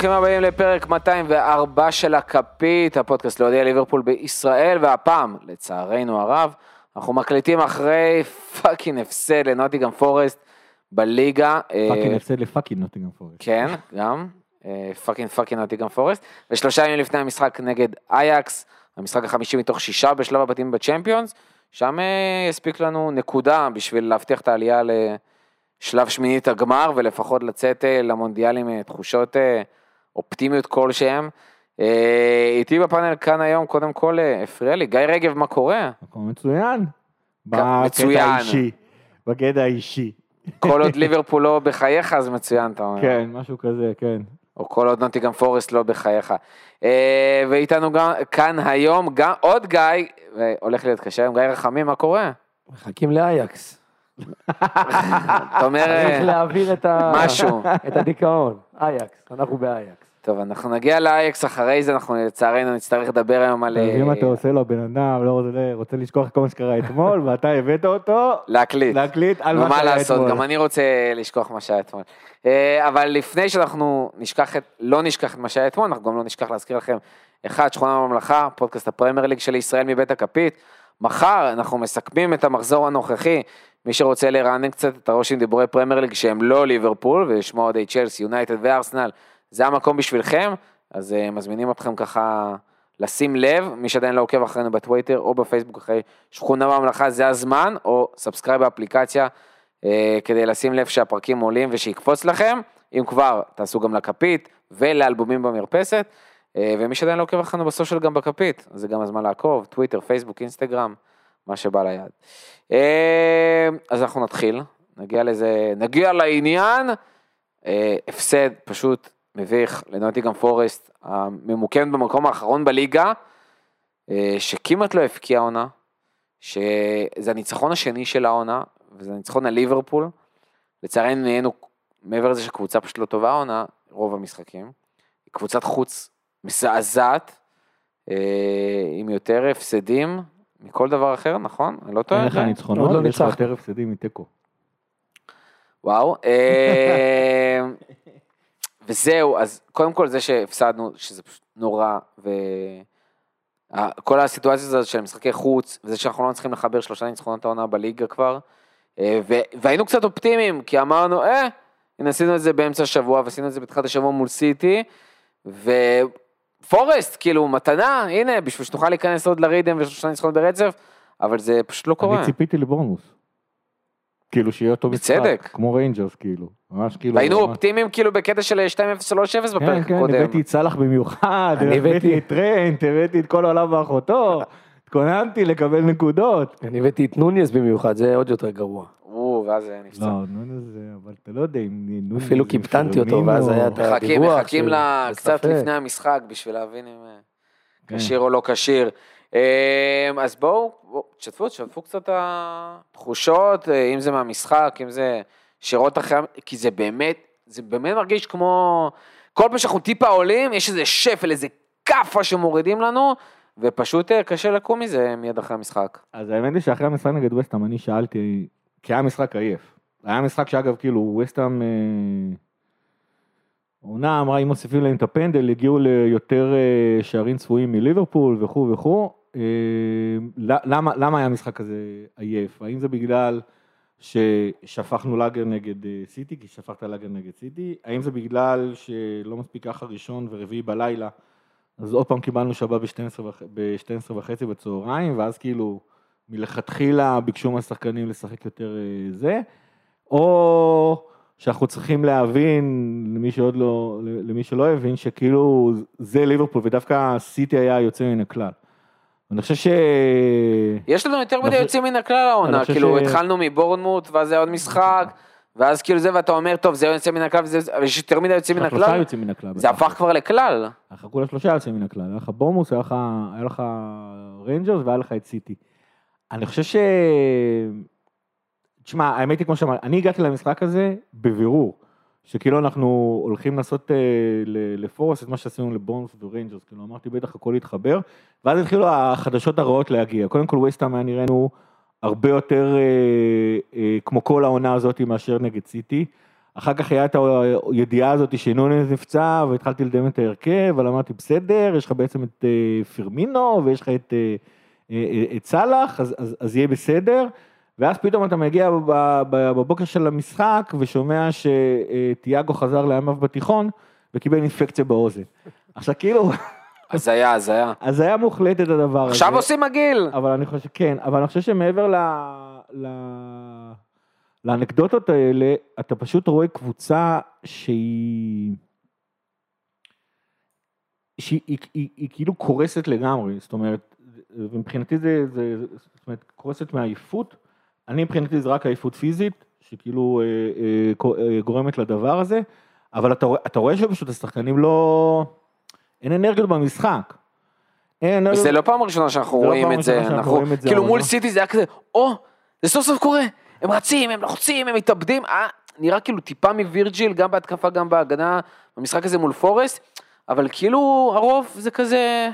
ברוכים הבאים לפרק 204 של הכפית, הפודקאסט לאוהדי ליברפול בישראל, והפעם, לצערנו הרב, אנחנו מקליטים אחרי פאקינג הפסד לנוטיגם פורסט בליגה. fucking אה, הפסד לפאקינג נוטינגרם פורסט. כן, גם, פאקינג פאקינג נוטיגם פורסט, ושלושה ימים לפני המשחק נגד אייקס, המשחק החמישי מתוך שישה בשלב הבתים בצ'מפיונס, שם אה, יספיק לנו נקודה בשביל להבטיח את העלייה לשלב שמינית הגמר, ולפחות לצאת אה, למונדיאל עם אה, תחושות אה, אופטימיות כלשהם. אה, איתי בפאנל כאן היום, קודם כל, אה, הפריע לי, גיא רגב, מה קורה? מקום מצוין. מצוין. בקטע האישי. בקטע האישי. כל עוד ליברפול לא בחייך, אז מצוין, אתה אומר. כן, משהו כזה, כן. או כל עוד נוטיגם פורסט לא בחייך. אה, ואיתנו גם כאן היום גם עוד גיא, והולך להיות קשה היום, גיא רחמים, מה קורה? מחכים לאייקס. אתה אומר, צריך להעביר את ה- משהו. את הדיכאון. אייקס, אנחנו באייקס. טוב, אנחנו נגיע לאייקס אחרי זה, אנחנו לצערנו נצטרך לדבר היום על... אתה מבין מה אה, אתה עושה לו, בן אדם לא רוצה- לשכוח כל מה שקרה אתמול, ואתה הבאת אותו להקליט. להקליט על מה מה שקרה לעשות, אתמול. גם אני רוצה לשכוח מה שהיה אתמול. אה, אבל לפני שאנחנו נשכח את, לא נשכח את מה שהיה אתמול, אנחנו גם לא נשכח להזכיר לכם, אחד, שכונה בממלכה, פודקאסט הפרמייר ליג של ישראל מבית הכפית. מחר אנחנו מסכמים את המחזור הנוכחי, מי שרוצה לרענן קצת את הראש עם דיבורי פרמייר ליג שהם לא ליברפול, ולשמוע אוהדי צ'לסי, יונייטד וארסנל, זה המקום בשבילכם, אז אה, מזמינים אתכם ככה לשים לב, מי שעדיין לא עוקב אחרינו בטוויטר או בפייסבוק אחרי שכונה בממלכה, זה הזמן, או subscribe באפליקציה. אה, כדי לשים לב שהפרקים עולים ושיקפוץ לכם, אם כבר, תעשו גם לכפית ולאלבומים במרפסת, אה, ומי שעדיין לא עוקב אחרינו ב social גם בכפית, זה גם הזמן לעקוב, טוויטר, פייסבוק, אינסטגרם, מה שבא ליד. אה, אז אנחנו נתחיל, נגיע לזה, נגיע לעניין, אה, הפסד פשוט מביך לנוטיגם פורסט, הממוקמת במקום האחרון בליגה, אה, שכמעט לא הפקיע עונה, שזה הניצחון השני של העונה, וזה ניצחון על ליברפול. לצערנו נהיינו, מעבר לזה שקבוצה פשוט לא טובה העונה, רוב המשחקים. קבוצת חוץ מזעזעת, אה, עם יותר הפסדים מכל דבר אחר, נכון? אני לא טועה? אין לך גיא? ניצחונות, עוד לא יש לך. יותר הפסדים מתיקו. וואו. וזהו, אז קודם כל זה שהפסדנו, שזה פשוט נורא, וכל הסיטואציה הזאת של משחקי חוץ, וזה שאנחנו לא מצליחים לחבר שלושה ניצחונות העונה בליגה כבר, אה, ו- והיינו קצת אופטימיים, כי אמרנו, אה, הנה עשינו את זה באמצע השבוע, ועשינו את זה בתחילת השבוע מול סיטי, ופורסט, כאילו, מתנה, הנה, בשביל שנוכל להיכנס עוד לרית'ם ושלושה ניצחונות ברצף, אבל זה פשוט לא קורה. אני ציפיתי לבורנמות'. כאילו שיהיה אותו משחק. בצדק. כמו ריינג'רס, כאילו. ממש כאילו. והיינו ממש- אופטימיים כאילו בקטע של 2-0-3-0 בפרק כן, כן, הקודם. הבאתי את סאלח במיוחד, אני הבאתי את טרנט, הבאתי את כל העולם ואחותו, התכוננתי לקבל נקודות. אני הבאתי את נונייס במיוחד, זה עוד יותר גרוע. ואז זה נפצע. לא, נוניס זה, אבל אתה לא יודע אם נוניס... אפילו זה קיפטנתי אותו. ואז היה את ה- מחכים, מחכים קצת. לפני המשחק בשביל להבין אם אה, כן. כשיר או לא כשיר. אה, אז בואו, תשתפו, תשתפו קצת התחושות, אה, אם זה מהמשחק, אם זה שירות אחרי, כי זה באמת, זה באמת מרגיש כמו, כל פעם שאנחנו טיפה עולים, יש איזה שפל, איזה כאפה שמורידים לנו, ופשוט אה, קשה לקום מזה מיד אחרי המשחק. אז האמת היא שאחרי המשחק נגד וסטאם אני שאלתי, כי היה משחק עייף. היה משחק שאגב כאילו וסטאם, אה, עונה אמרה אם מוסיפים להם את הפנדל הגיעו ליותר שערים צפויים מליברפול וכו' וכו'. אה, למה, למה היה המשחק כזה עייף? האם זה בגלל ששפכנו לאגר נגד אה, סיטי, כי שפכת לאגר נגד סיטי? האם זה בגלל שלא מספיק ככה ראשון ורביעי בלילה, אז עוד פעם קיבלנו שבת ב-12 וחצי בצהריים, ואז כאילו מלכתחילה ביקשו מהשחקנים לשחק יותר אה, זה, או שאנחנו צריכים להבין, למי שעוד לא, למי שלא הבין, שכאילו זה ליברפול, ודווקא סיטי היה יוצא מן הכלל. אני חושב ש... יש לנו יותר מדי יוצאים מן הכלל העונה, כאילו התחלנו מבורנמוט, ואז היה עוד משחק, ואז כאילו זה, ואתה אומר, טוב, זה יוצא מן הכלל, וזה- אבל יש יותר מדי יוצאים מן שלושה הכלל, יוצאים מן הכלל. זה הפך כבר לכלל. היה לך כולה שלושה יוצאים מן הכלל, היה לך בורנמות', היה לך ריינג'רס והיה לך את סיטי. אני חושב ש... תשמע, האמת היא כמו שאמרתי, אני הגעתי למשחק הזה בבירור, שכאילו אנחנו הולכים לעשות אה, לפורסט את מה שעשינו לבורנמות' וריינג'רס, כאילו אמרתי בטח הכל יתחבר, ואז התחילו החדשות הרעות להגיע. קודם כל ווסטהאם היה נראינו הרבה יותר אה, אה, כמו כל העונה הזאת מאשר נגד סיטי. אחר כך היה את הידיעה הזאת שנונז נפצע, והתחלתי לדמיין את ההרכב, אבל אמרתי, בסדר, יש לך בעצם את אה, פירמינו, ויש לך את, אה, אה, אה, את סאלח, אז, אז, אז יהיה בסדר. ואז פתאום אתה מגיע בבוקר של המשחק, ושומע שתיאגו חזר לימיו בתיכון, וקיבל אינפקציה באוזן. עכשיו כאילו, הזיה, הזיה. אז היה מוחלט את הדבר הזה. עכשיו עושים מגעיל. אבל אני חושב, כן, אבל אני חושב שמעבר ל... ל... לאנקדוטות האלה, אתה פשוט רואה קבוצה שהיא... שהיא היא, היא, היא כאילו קורסת לגמרי, זאת אומרת, ומבחינתי זה, זה, זאת אומרת, קורסת מעייפות, אני מבחינתי זה רק עייפות פיזית, שכאילו אה, אה, אה, גורמת לדבר הזה, אבל אתה, אתה רואה שפשוט השחקנים לא... אין אנרגיות במשחק. אין אנרגיות... וזה לא פעם ראשונה שאנחנו זה לא רואים את זה, שאנחנו אנחנו, רואים את זה, כאילו מול לא. סיטי זה היה כזה, או, זה סוף סוף קורה, הם רצים, הם לוחצים, הם מתאבדים, אה, נראה כאילו טיפה מווירג'יל, גם בהתקפה, גם בהגנה, במשחק הזה מול פורסט, אבל כאילו הרוב זה כזה,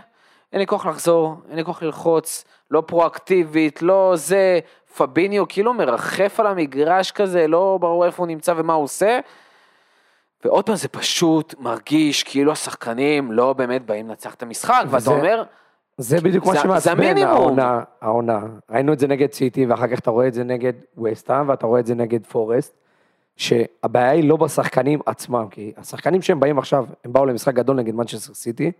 אין לי כוח לחזור, אין לי כוח ללחוץ, לא פרואקטיבית, לא זה, פביניו כאילו מרחף על המגרש כזה, לא ברור איפה הוא נמצא ומה הוא עושה. ועוד פעם זה פשוט מרגיש כאילו השחקנים לא באמת באים לנצח את המשחק, ואתה אומר, זה בדיוק מה שמעצבן. העונה, העונה. ראינו את זה נגד סיטי, ואחר כך אתה רואה את זה נגד וסטהאם, ואתה רואה את זה נגד פורסט, שהבעיה היא לא בשחקנים עצמם, כי השחקנים שהם באים עכשיו, הם באו למשחק גדול נגד מנצ'סטר סיטי,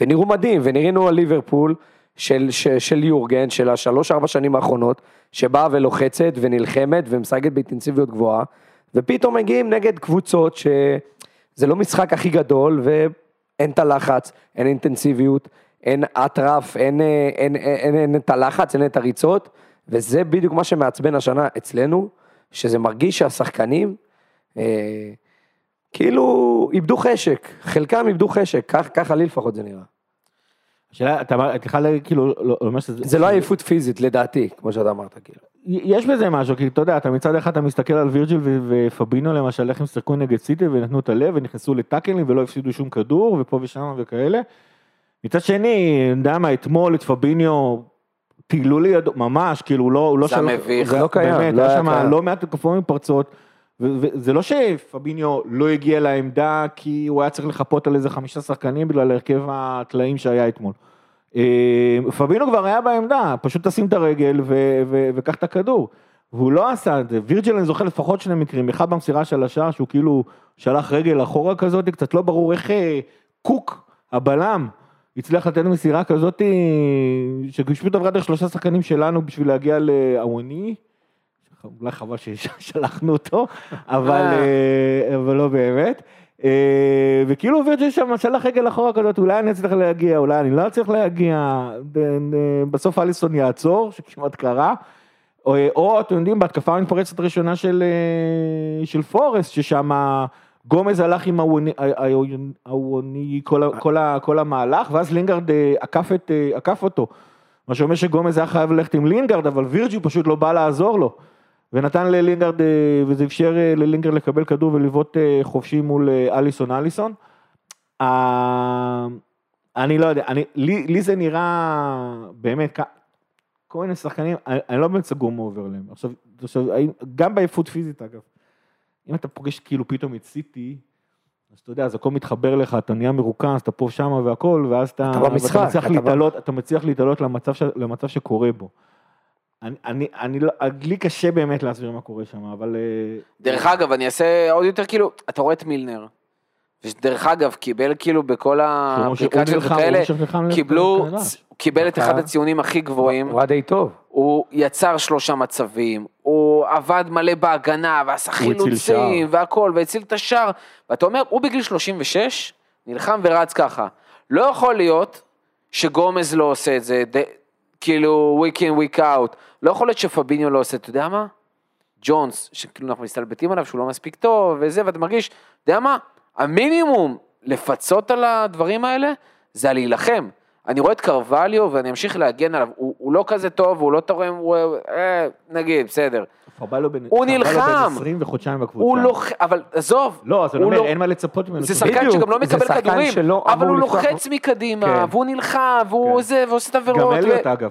ונראו מדהים, ונראינו על ליברפול של, של, של יורגן, של השלוש-ארבע שנים האחרונות, שבאה ולוחצת ונלחמת ומשחקת באינטנסיביות גבוהה, ופתאום מגיעים נגד קבוצות שזה לא משחק הכי גדול, ואין את הלחץ, אין אינטנסיביות, אין אטרף, אין, אה, אין, אין, אין, אין את הלחץ, אין את הריצות, וזה בדיוק מה שמעצבן השנה אצלנו, שזה מרגיש שהשחקנים, אה, כאילו איבדו חשק, חלקם איבדו חשק, כך, ככה לי לפחות זה נראה. השאלה, אתה אמר- אתה בכלל כאילו, לא- אומר שזה... זה לא עייפות פיזית לדעתי, כמו שאתה אמרת, כאילו. יש בזה משהו, כי אתה יודע, אתה מצד אחד אתה מסתכל על וירג'יל ופבינו למשל, איך הם שיחקו נגד סיטי ונתנו את הלב ונכנסו לטאקלים ולא הפסידו שום כדור ופה ושם וכאלה. מצד שני, אני יודע מה, אתמול את פביניו טיילו לידו, ממש, כאילו הוא לא, הוא לא זה מביך. לא קיים, באמת, לא היה שם. לא מעט התקפות מתפרצות. וזה לא שפביניו לא הגיע לעמדה כי הוא היה צריך לחפות על איזה חמישה שחקנים בגלל הרכב הטלאים שהיה אתמול. אה, פבינו כבר היה בעמדה, פשוט תשים את הרגל וקח את הכדור. והוא לא עשה את זה, וירג'יל אני זוכר לפחות שני מקרים, אחד במסירה של השער שהוא כאילו שלח רגל אחורה כזאת, קצת לא ברור איך אה, קוק, הבלם, הצליח לתת מסירה כזאת, שפשוט עברה דרך שלושה שחקנים שלנו בשביל להגיע לאווני, אולי חבל ששלחנו אותו, אבל, אה, אבל לא באמת. אה, וכאילו וירג'יל שם שלח רגל אחורה כזאת, אולי אני אצליח להגיע, אולי אני לא אצליח להגיע, בסוף אליסון יעצור, שכמעט קרה. או, או אתם יודעים, בהתקפה המתפרצת הראשונה של, אה, של פורסט, ששם גומז הלך עם הווני- הווני כל, כל, כל המהלך, ואז לינגארד אה, עקף, את, אה, עקף אותו. מה שאומר שגומז היה חייב ללכת עם לינגארד, אבל וירג'י פשוט לא בא לעזור לו. ונתן ללינגארד, אה, וזה אפשר אה, ללינגארד לקבל כדור ולבעוט אה, חופשי מול אליסון אליסון. אני לא יודע, אני, לי, לי זה נראה באמת, כל מיני שחקנים, אני, אני לא באמת סגור מה עובר להם. עכשיו, עכשיו, גם בעייפות פיזית אגב, אם אתה פוגש כאילו פתאום את סיטי, אז אתה יודע, אז הכל מתחבר לך, אתה נהיה מרוכז, אתה פה שמה והכל, ואז אתה, אתה במשחק, ואתה מצליח אתה ב- להתעלות, אתה מצליח להתעלות למצב, ש, למצב שקורה בו. אני, אני, אני לא, לי קשה באמת להסביר מה קורה שם, אבל... אה, דרך אגב, אני אעשה עוד יותר כאילו, אתה רואה את מילנר, ודרך אגב, קיבל כאילו בכל האפליקציות וכאלה, קיבלו. הוא קיבל את אחד הציונים הכי גבוהים, הוא היה די טוב. הוא יצר שלושה מצבים, הוא עבד מלא בהגנה, ועשה חילוצים. והכל, והציל את השער, ואתה אומר, הוא בגיל 36, נלחם ורץ ככה. לא יכול להיות שגומז לא עושה את זה. כאילו week in week out, לא יכול להיות שפביניו לא עושה, אתה יודע מה? ג'ונס, שכאילו אנחנו מסתלבטים עליו שהוא לא מספיק טוב וזה, ואתה מרגיש, אתה יודע מה? המינימום לפצות על הדברים האלה, זה להילחם. אני רואה את קרווליו ואני אמשיך להגן עליו, הוא, הוא לא כזה טוב, הוא לא תורם, הוא, אה, נגיד, בסדר. הוא נלחם. בן 20 וחודשיים בקבוצה. הוא לא, אבל עזוב, לא, אז אני אומר, לא- אין מה לצפות ממנו. זה שחקן שגם לא מקבל כדורים, שלא אבל הוא לוחץ מקדימה, כן. והוא נלחם, והוא כן. זה, ועושה את גם. אליוט ו- אגב.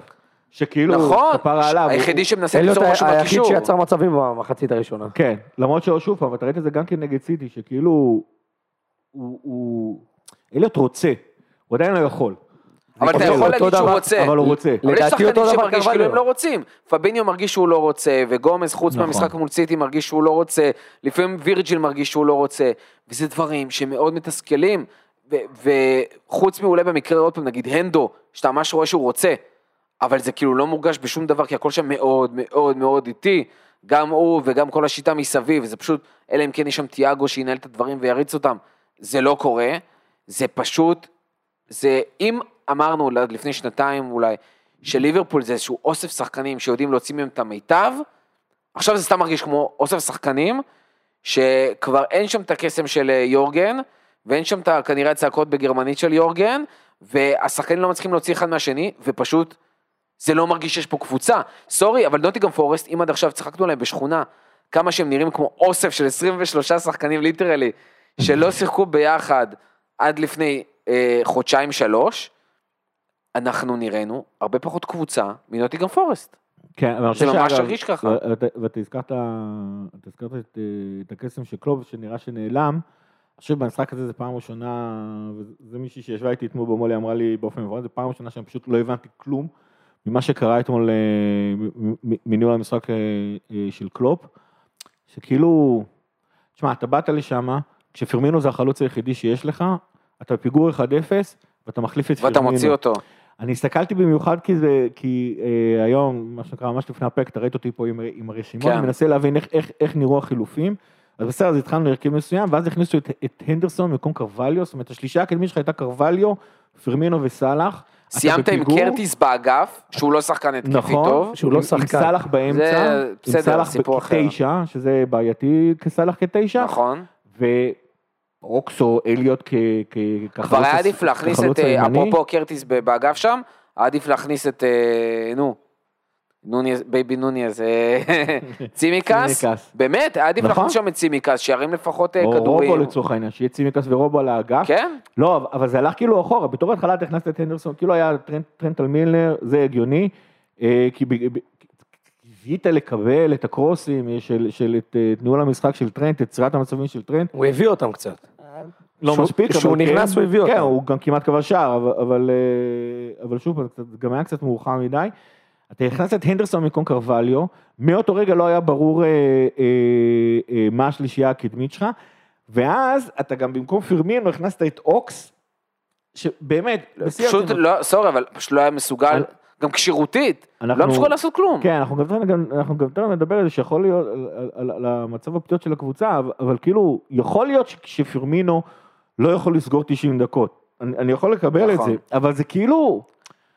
שכאילו, נכון, כפרה עליו. היחידי שמנסה אין לו את ליצור משהו ה- היחיד בקישור. שיצר מצבים במחצית הראשונה. כן, למרות ששוב פעם, אתה ראית את זה גם כן נגד סיטי, שכאילו, הוא, אליוט רוצה, הוא עדיין לא יכול. אבל אתה יכול להגיד שהוא רוצה. אבל הוא רוצה. אבל יש שחקנים שמרגיש כאילו. הם לא רוצים. פביניו מרגיש שהוא לא רוצה, וגומז חוץ נכון. מהמשחק מול סיטי מרגיש שהוא לא רוצה, לפעמים וירג'יל מרגיש שהוא לא רוצה, וזה דברים שמאוד מתסכלים, וחוץ מאולי במקרה עוד פעם נגיד הנדו, שאתה ממש רואה שהוא רוצה, אבל זה כאילו לא מורגש בשום דבר, כי הכל שם מאוד מאוד מאוד איטי, גם הוא וגם כל השיטה מסביב, זה פשוט, אלא אם כן יש שם תיאגו שינהל את הדברים ויריץ אותם, זה לא קורה, זה פשוט זה אם אמרנו לפני שנתיים אולי, שליברפול זה איזשהו אוסף שחקנים שיודעים להוציא מהם את המיטב, עכשיו זה סתם מרגיש כמו אוסף שחקנים, שכבר אין שם את הקסם של אה, יורגן, ואין שם את כנראה הצעקות בגרמנית של יורגן, והשחקנים לא מצליחים להוציא אחד מהשני, ופשוט זה לא מרגיש שיש פה קבוצה. sorry, אבל נוטינגהם פורסט, אם עד עכשיו צחקנו עליהם בשכונה, כמה שהם נראים כמו אוסף של 23 שחקנים literally, שלא שיחקו ביחד עד לפני אה, חודשיים שלוש, אנחנו נראינו הרבה פחות קבוצה מנוטינגהם פורסט. כן, אבל אני זה חושב ממש שאגב, הרגיש ככה. ואתה- ואתה הזכרת, אתה הזכרת את, אה, את הקסם של קלוב שנראה שנעלם. אני חושב במשחק הזה זה פעם ראשונה, וזה מישהי שישבה איתי אתמול במולי אמרה לי באופן מברר, זה פעם ראשונה שאני פשוט לא הבנתי כלום ממה שקרה אתמול אה, מניהול המשחק אה, של קלופ, שכאילו, תשמע, אתה באת לשם, כשפרמינו זה החלוץ היחידי שיש לך, אתה בפיגור 1-0 ואתה מחליף את פרמינו. ואתה מוציא אותו. אני הסתכלתי במיוחד כי זה, כי אה, היום, מה שנקרא, ממש לפני הפרק, אתה ראית אותי פה עם, עם הרשימות, כן. אני מנסה להבין איך, איך, איך נראו החילופים. אז בסדר, אז התחלנו להרכיב מסוים, ואז הכניסו את, את הנדרסון במקום קרווליו, זאת אומרת, השלישה הקדמית שלך הייתה קרווליו, פרמינו וסאלח. סיימת עם קרטיס באגף, שהוא לא שחקן התקפי נכון, טוב. שהוא לא שחקן. עם סאלח באמצע, זה עם סאלח. כתשע, שזה בעייתי כסאלח כתשע, נכון. ואוקס, ואליוט כ... כ- כבר כחלוץ היה עדיף להכניס כחלוץ את, אה. אפרופו קרטיס ב- באגף שם, היה עדיף להכניס את, אה, נו, baby נונייז, אה, צימיקס. באמת, היה עדיף נכון. להכניס שם את צימקס, שירים לפחות אה, או כדורים. רובו לצורך העניין, שיהיה צימקס ורובו על האגף. כן? לא, אבל זה הלך כאילו אחורה, בתור התחלה אתה הכנסת את הנדרסון, כאילו היה טרנט, טרנט על מילנר, זה הגיוני, כי ב- ב- קיווית לקבל את הקרוסים של, של את, את ניהול המשחק של טרנט, את יצירת המצבים של טרנט, הוא הביא אותם קצת. לא שהוא- מספיק, כשהוא אבל נכנס כן, הוא הביא כן, אותם. הוא גם כמעט כבש שער, אבל, אבל, אה, אבל שוב, גם היה קצת מאוחר מדי. אתה הכנסת את הנדרסון במקום קרווליו, מאותו רגע לא היה ברור אה, אה, אה, מה השלישייה הקדמית שלך, ואז אתה גם במקום פירמינו הכנסת את אוקס, שבאמת, פשוט לא, סורי, אבל פשוט לא היה מסוגל, גם כשירותית, אנחנו- לא מסוגל לעשות כלום. כן, אנחנו גם אנחנו גם תכף נדבר על זה שיכול להיות, על, על, על, על המצב הפציעות של הקבוצה, אבל, אבל כאילו, יכול להיות ש- שפירמינו לא יכול לסגור 90 דקות. אני, אני יכול לקבל את נכון. זה, אבל זה כאילו,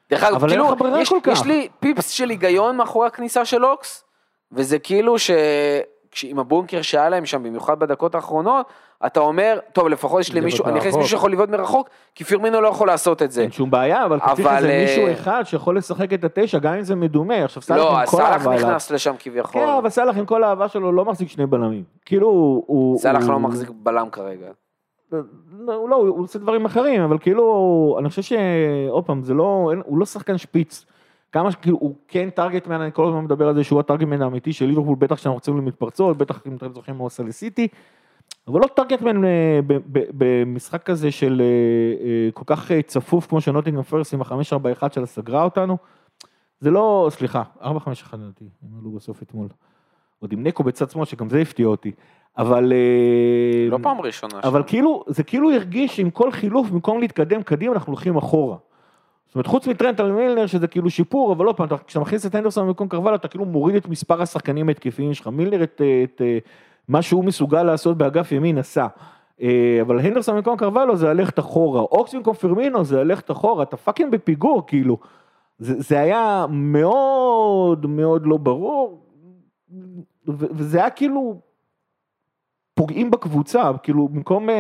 דרך אגב, כאילו, יש. יש לי פיפס של היגיון מאחורי הכניסה של אוקס, וזה כאילו ש... עם הבונקר שהיה להם שם, במיוחד בדקות האחרונות, אתה אומר, טוב, לפחות יש לי מישהו, אני אכניס. מישהו שיכול לבעוט מרחוק, כי פירמינו לא יכול לעשות את זה. אין שום בעיה, אבל, אבל צריך איזה אה, מישהו אחד שיכול לשחק את התשע, גם אם זה מדומה. עכשיו סאלח לא, עם כל סאלח האהבה אליו. נכנס לשם כביכול. כן, אבל סאלח עם כל האהבה שלו לא מחזיק שני בלמים. כאילו, הוא... סאלח הוא- לא מחזיק בלם כרגע. לא, הוא לא, הוא עושה דברים אחרים, אבל כאילו, אני חושב ש... עוד פעם, זה לא, אין- הוא לא שחקן שפיץ. כמה שכאילו, הוא כן טארגטמן, אני כל הזמן מדבר על זה שהוא הטארגטמן האמיתי של ליברפול, בטח כשאנחנו רוצים למתפרצות, בטח אם אתם זוכרים הוא עושה לסיטי, אבל לא טארגטמן אה, ב- במשחק כזה של אה, אה, כל כך צפוף כמו שנוטינגרם פרס עם ה-541 שלה סגרה אותנו. זה לא, סליחה, 451 לדעתי, הם עלו בסוף אתמול. עוד עם נקו בצד שמאל, שגם זה הפתיע אותי. אבל... אה, לא פעם ראשונה. אבל כאילו, זה כאילו הרגיש שעם כל חילוף, במקום להתקדם קדימה, אנחנו הולכים אחורה. זאת אומרת, חוץ מטרנט על מילנר, שזה כאילו שיפור, אבל לא פעם, אתה- כשאתה מכניס את הנדרסון במקום קרבליו, אתה כאילו מוריד את מספר השחקנים ההתקפיים שלך. מילנר, את, את, אה, מה שהוא מסוגל לעשות באגף ימין, עשה. אה, אבל הנדרסון במקום קרבליו זה ללכת אחורה, אוקס במקום פרמינו זה ללכת אחורה, אתה fucking בפיגור, כאילו. זה, זה היה מאוד מאוד לא ברור, ו- וזה היה כאילו פוגעים בקבוצה, כאילו במקום, אה,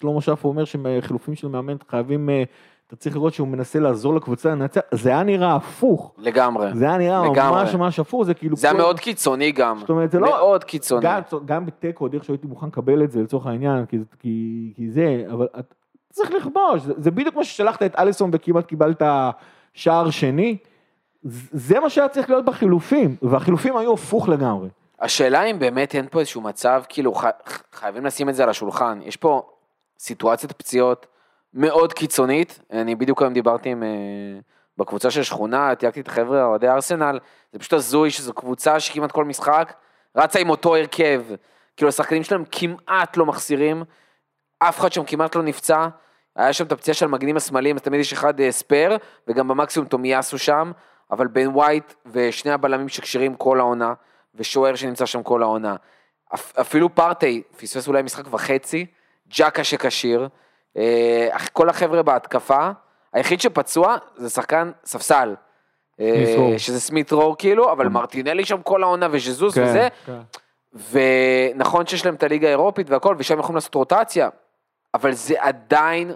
שלמה שפו אומר שחילופים של מאמן חייבים, אה, אתה צריך לראות שהוא מנסה לעזור לקבוצה לנצח, זה היה נראה הפוך, לגמרי. זה היה נראה לגמרי. ממש ממש הפוך, זה כאילו, זה היה כל- מאוד קיצוני גם. זאת אומרת, זה לא, מאוד קיצוני. גם, גם בתיקו, עוד איך שהייתי מוכן לקבל את זה לצורך העניין, כי, כי, כי זה, אבל אתה צריך לכבוש, זה, זה בדיוק כמו ששלחת את אליסון וכמעט קיבלת שער שני, זה מה שהיה צריך להיות בחילופים, והחילופים היו הפוך לגמרי. השאלה אם באמת אין פה איזשהו מצב, כאילו. חייבים לשים את זה על השולחן. יש פה סיטואציית פציעות מאוד קיצונית. אני בדיוק היום דיברתי עם... אה, בקבוצה של שכונה, תייגתי את החבר'ה, אוהדי ארסנל, זה פשוט הזוי שזו קבוצה שכמעט כל משחק רצה עם אותו הרכב. כאילו השחקנים שלהם כמעט לא מחסירים, אף אחד שם כמעט לא נפצע. היה שם את הפציעה של המגנים השמאליים, אז תמיד יש אחד אה, ספייר, וגם במקסימום תומיאסו שם, אבל בן ווייט ושני הבלמים שכשירים כל העונה, ושוער שנמצא שם כל העונה. אפ, אפילו פרטי פספס אולי משחק וחצי, ג'קה שכשיר, אה, כל החבר'ה בהתקפה, היחיד שפצוע זה שחקן ספסל. אה. שזה סמית רור כאילו, אבל מרטינלי שם כל העונה וז'זוס כן, וזה, כן. ונכון שיש להם את הליגה האירופית והכל, ושם יכולים לעשות רוטציה, אבל זה עדיין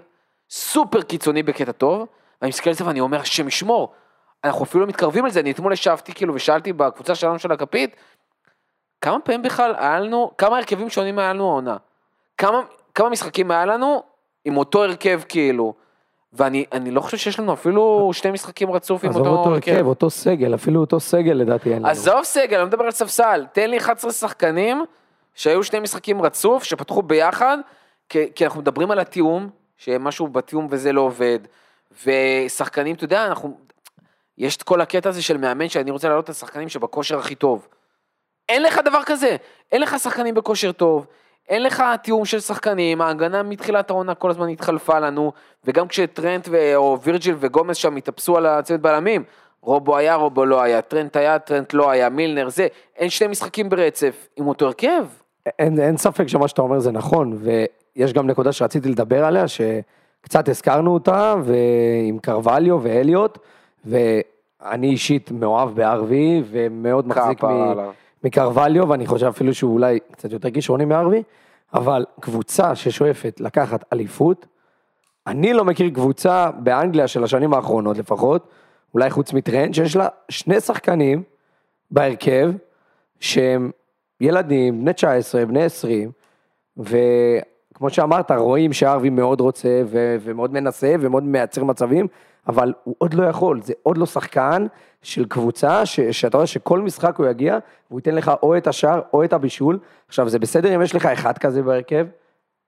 סופר קיצוני בקטע טוב, ואני מסתכל על זה ואני אומר, השם ישמור, אנחנו אפילו לא מתקרבים לזה, אני אתמול ישבתי כאילו ושאלתי בקבוצה שלנו של הכפית, כמה פעמים בכלל היה לנו, כמה הרכבים שונים היה לנו העונה? כמה, כמה משחקים היה לנו עם אותו הרכב כאילו? ואני אני לא חושב שיש לנו אפילו שני משחקים רצוף עם עזוב אותו אותו הרכב, אותו סגל, אפילו אותו סגל לדעתי אין לנו. עזוב סגל, אני מדבר על ספסל, תן לי 11 שחקנים שהיו שני משחקים רצוף, שפתחו ביחד, כי, כי אנחנו מדברים על התיאום, שמשהו בתיאום וזה לא עובד, ושחקנים, אתה יודע, אנחנו, יש את כל הקטע הזה של מאמן שאני רוצה להעלות את השחקנים שבכושר הכי טוב. אין לך דבר כזה, אין לך שחקנים בכושר טוב, אין לך תיאום של שחקנים, ההגנה מתחילת העונה כל הזמן התחלפה לנו, וגם כשטרנט ו- או וירג'יל וגומז שם התאפסו על הצוות בלמים, רובו היה, רובו לא היה, טרנט היה, טרנט לא היה, מילנר זה, אין שני משחקים ברצף עם אותו הרכב. אין, אין ספק שמה שאתה אומר זה נכון, ויש גם נקודה שרציתי לדבר עליה, שקצת הזכרנו אותה, ועם קרווליו ואליוט, ואני אישית מאוהב בארווי, ומאוד מחזיק מ- עליו. מקרווליו, ואני חושב אפילו שהוא אולי קצת יותר כישרוני מארווי, אבל קבוצה ששואפת לקחת אליפות, אני לא מכיר קבוצה באנגליה של השנים האחרונות לפחות, אולי חוץ מטרנד, שיש לה שני שחקנים בהרכב, שהם ילדים, בני 19, בני 20, וכמו שאמרת, רואים שארווי מאוד רוצה ו- ומאוד מנסה ומאוד מייצר מצבים, אבל הוא עוד לא יכול, זה עוד לא שחקן של קבוצה ש- שאתה רואה שכל משחק הוא יגיע, והוא ייתן לך או את השער או את הבישול. עכשיו זה בסדר אם יש לך אחד כזה בהרכב,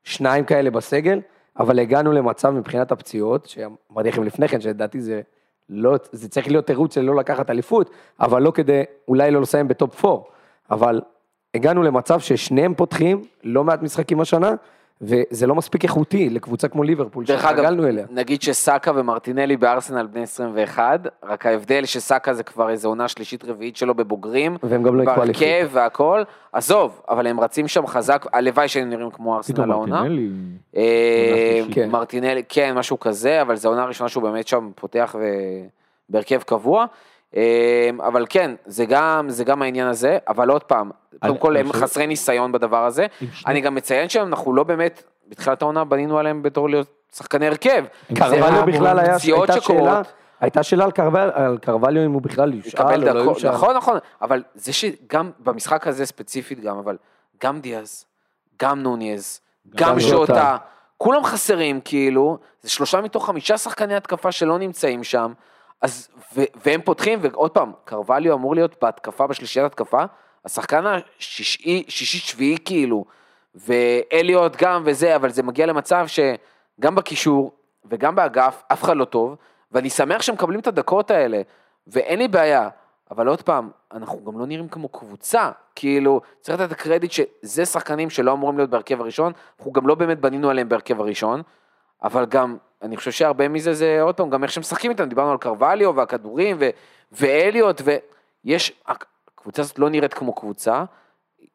שניים כאלה בסגל, אבל הגענו למצב מבחינת הפציעות, שאמרתי לכם לפני כן, שלדעתי זה לא, זה צריך להיות תירוץ ללא לקחת אליפות, אבל לא כדי אולי לא לסיים בטופ 4, אבל הגענו למצב ששניהם פותחים לא מעט משחקים השנה, וזה לא מספיק איכותי לקבוצה כמו ליברפול, דרך אגב, שהתרגלנו אליה. נגיד שסאקה ומרטינלי בארסנל בני 21, רק ההבדל שסאקה זה כבר איזו עונה שלישית רביעית שלו בבוגרים, והם גם לא יקחו אליפות. בהרכב והכל, עזוב, אבל הם רצים שם חזק, הלוואי שהם נראים כמו פתאום ארסנל העונה. מרטינלי, אה. כן. מרטינלי, כן, משהו כזה, אבל זו העונה הראשונה שהוא באמת שם פותח ו- בהרכב קבוע. אה, אבל כן, זה גם, זה גם העניין הזה, אבל עוד פעם, קודם כל הם חסרי ניסיון בדבר הזה. אני גם מציין שאנחנו לא באמת, בתחילת העונה בנינו עליהם בתור להיות שחקני הרכב. קרווליו בכלל היה, הייתה שאלה. הייתה שאלה על קרווליו- על אם הוא בכלל יושאל או לא יושאל. נכון, נכון, אבל זה שגם במשחק הזה ספציפית גם, אבל גם דיאז, גם נוניז, גם גם שוטה. כולם חסרים כאילו, זה שלושה מתוך חמישה שחקני התקפה שלא נמצאים שם, אז, ו, והם פותחים, ועוד פעם, קרווליו אמור להיות בהתקפה, בשלישיית התקפה, השחקן השישי, שישי שביעי כאילו, ואליוט גם וזה, אבל זה מגיע למצב שגם בקישור וגם באגף, אף אחד לא טוב, ואני שמח שמקבלים את הדקות האלה, ואין לי בעיה, אבל עוד פעם, אנחנו גם לא נראים כמו קבוצה, כאילו, צריך לתת את הקרדיט שזה שחקנים שלא אמורים להיות בהרכב הראשון, אנחנו גם לא באמת בנינו עליהם בהרכב הראשון, אבל גם, אני חושב שהרבה מזה זה, עוד פעם, גם איך שמשחקים איתם, דיברנו על קרווליו והכדורים ו- ואליוט, ויש, הקבוצה הזאת לא נראית כמו קבוצה,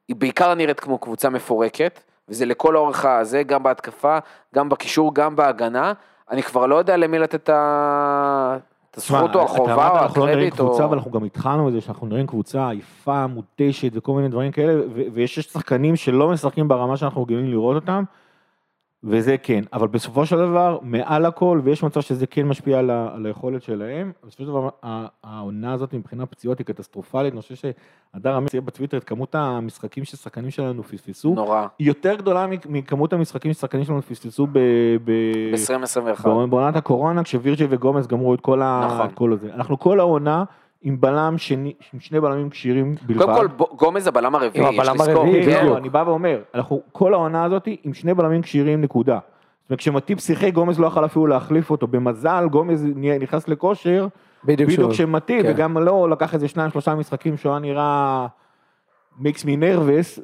היא בעיקר נראית כמו קבוצה מפורקת, וזה לכל אורך הזה, גם בהתקפה, גם בקישור, גם בהגנה, אני כבר לא יודע למי לתת את ה- את הזכות או החובה או אנחנו לא נראים הקרדיט, קבוצה. אבל אנחנו גם התחלנו בזה שאנחנו נראים קבוצה עייפה, מותשת וכל מיני דברים כאלה, ויש שחקנים שלא משחקים ברמה שאנחנו רגילים לראות אותם, וזה כן, אבל בסופו של דבר, מעל הכל, ויש מצב שזה כן משפיע על, ה- על היכולת שלהם, בסופו של דבר, ה- העונה הזאת מבחינה פציעות היא קטסטרופלית, אני חושב שהדר אמיר ציין בטוויטר את כמות המשחקים ששחקנים שלנו פספסו, נורא, היא יותר גדולה מכמות המשחקים ששחקנים שלנו פספסו ב... ב- ב-2021. בעונת הקורונה, כשווירג'י וגומז גמרו את כל, ה... נכון. את כל הזה. אנחנו כל העונה עם בלם שני, עם שני בלמים כשירים בלבד. קודם כל, גומז הבלם הרביעי, יש הבלם לזכור. הרביעי, כן. בדיוק. אני בא ואומר, אנחנו כל העונה הזאת עם שני בלמים כשירים נקודה. זאת אומרת, שיחק, גומז לא יכול אפילו להחליף אותו. במזל, גומז נכנס לכושר, בדיוק כשמטיב, כן. וגם לא לקח איזה שניים שלושה משחקים שהוא היה נראה מקס מי נרבס,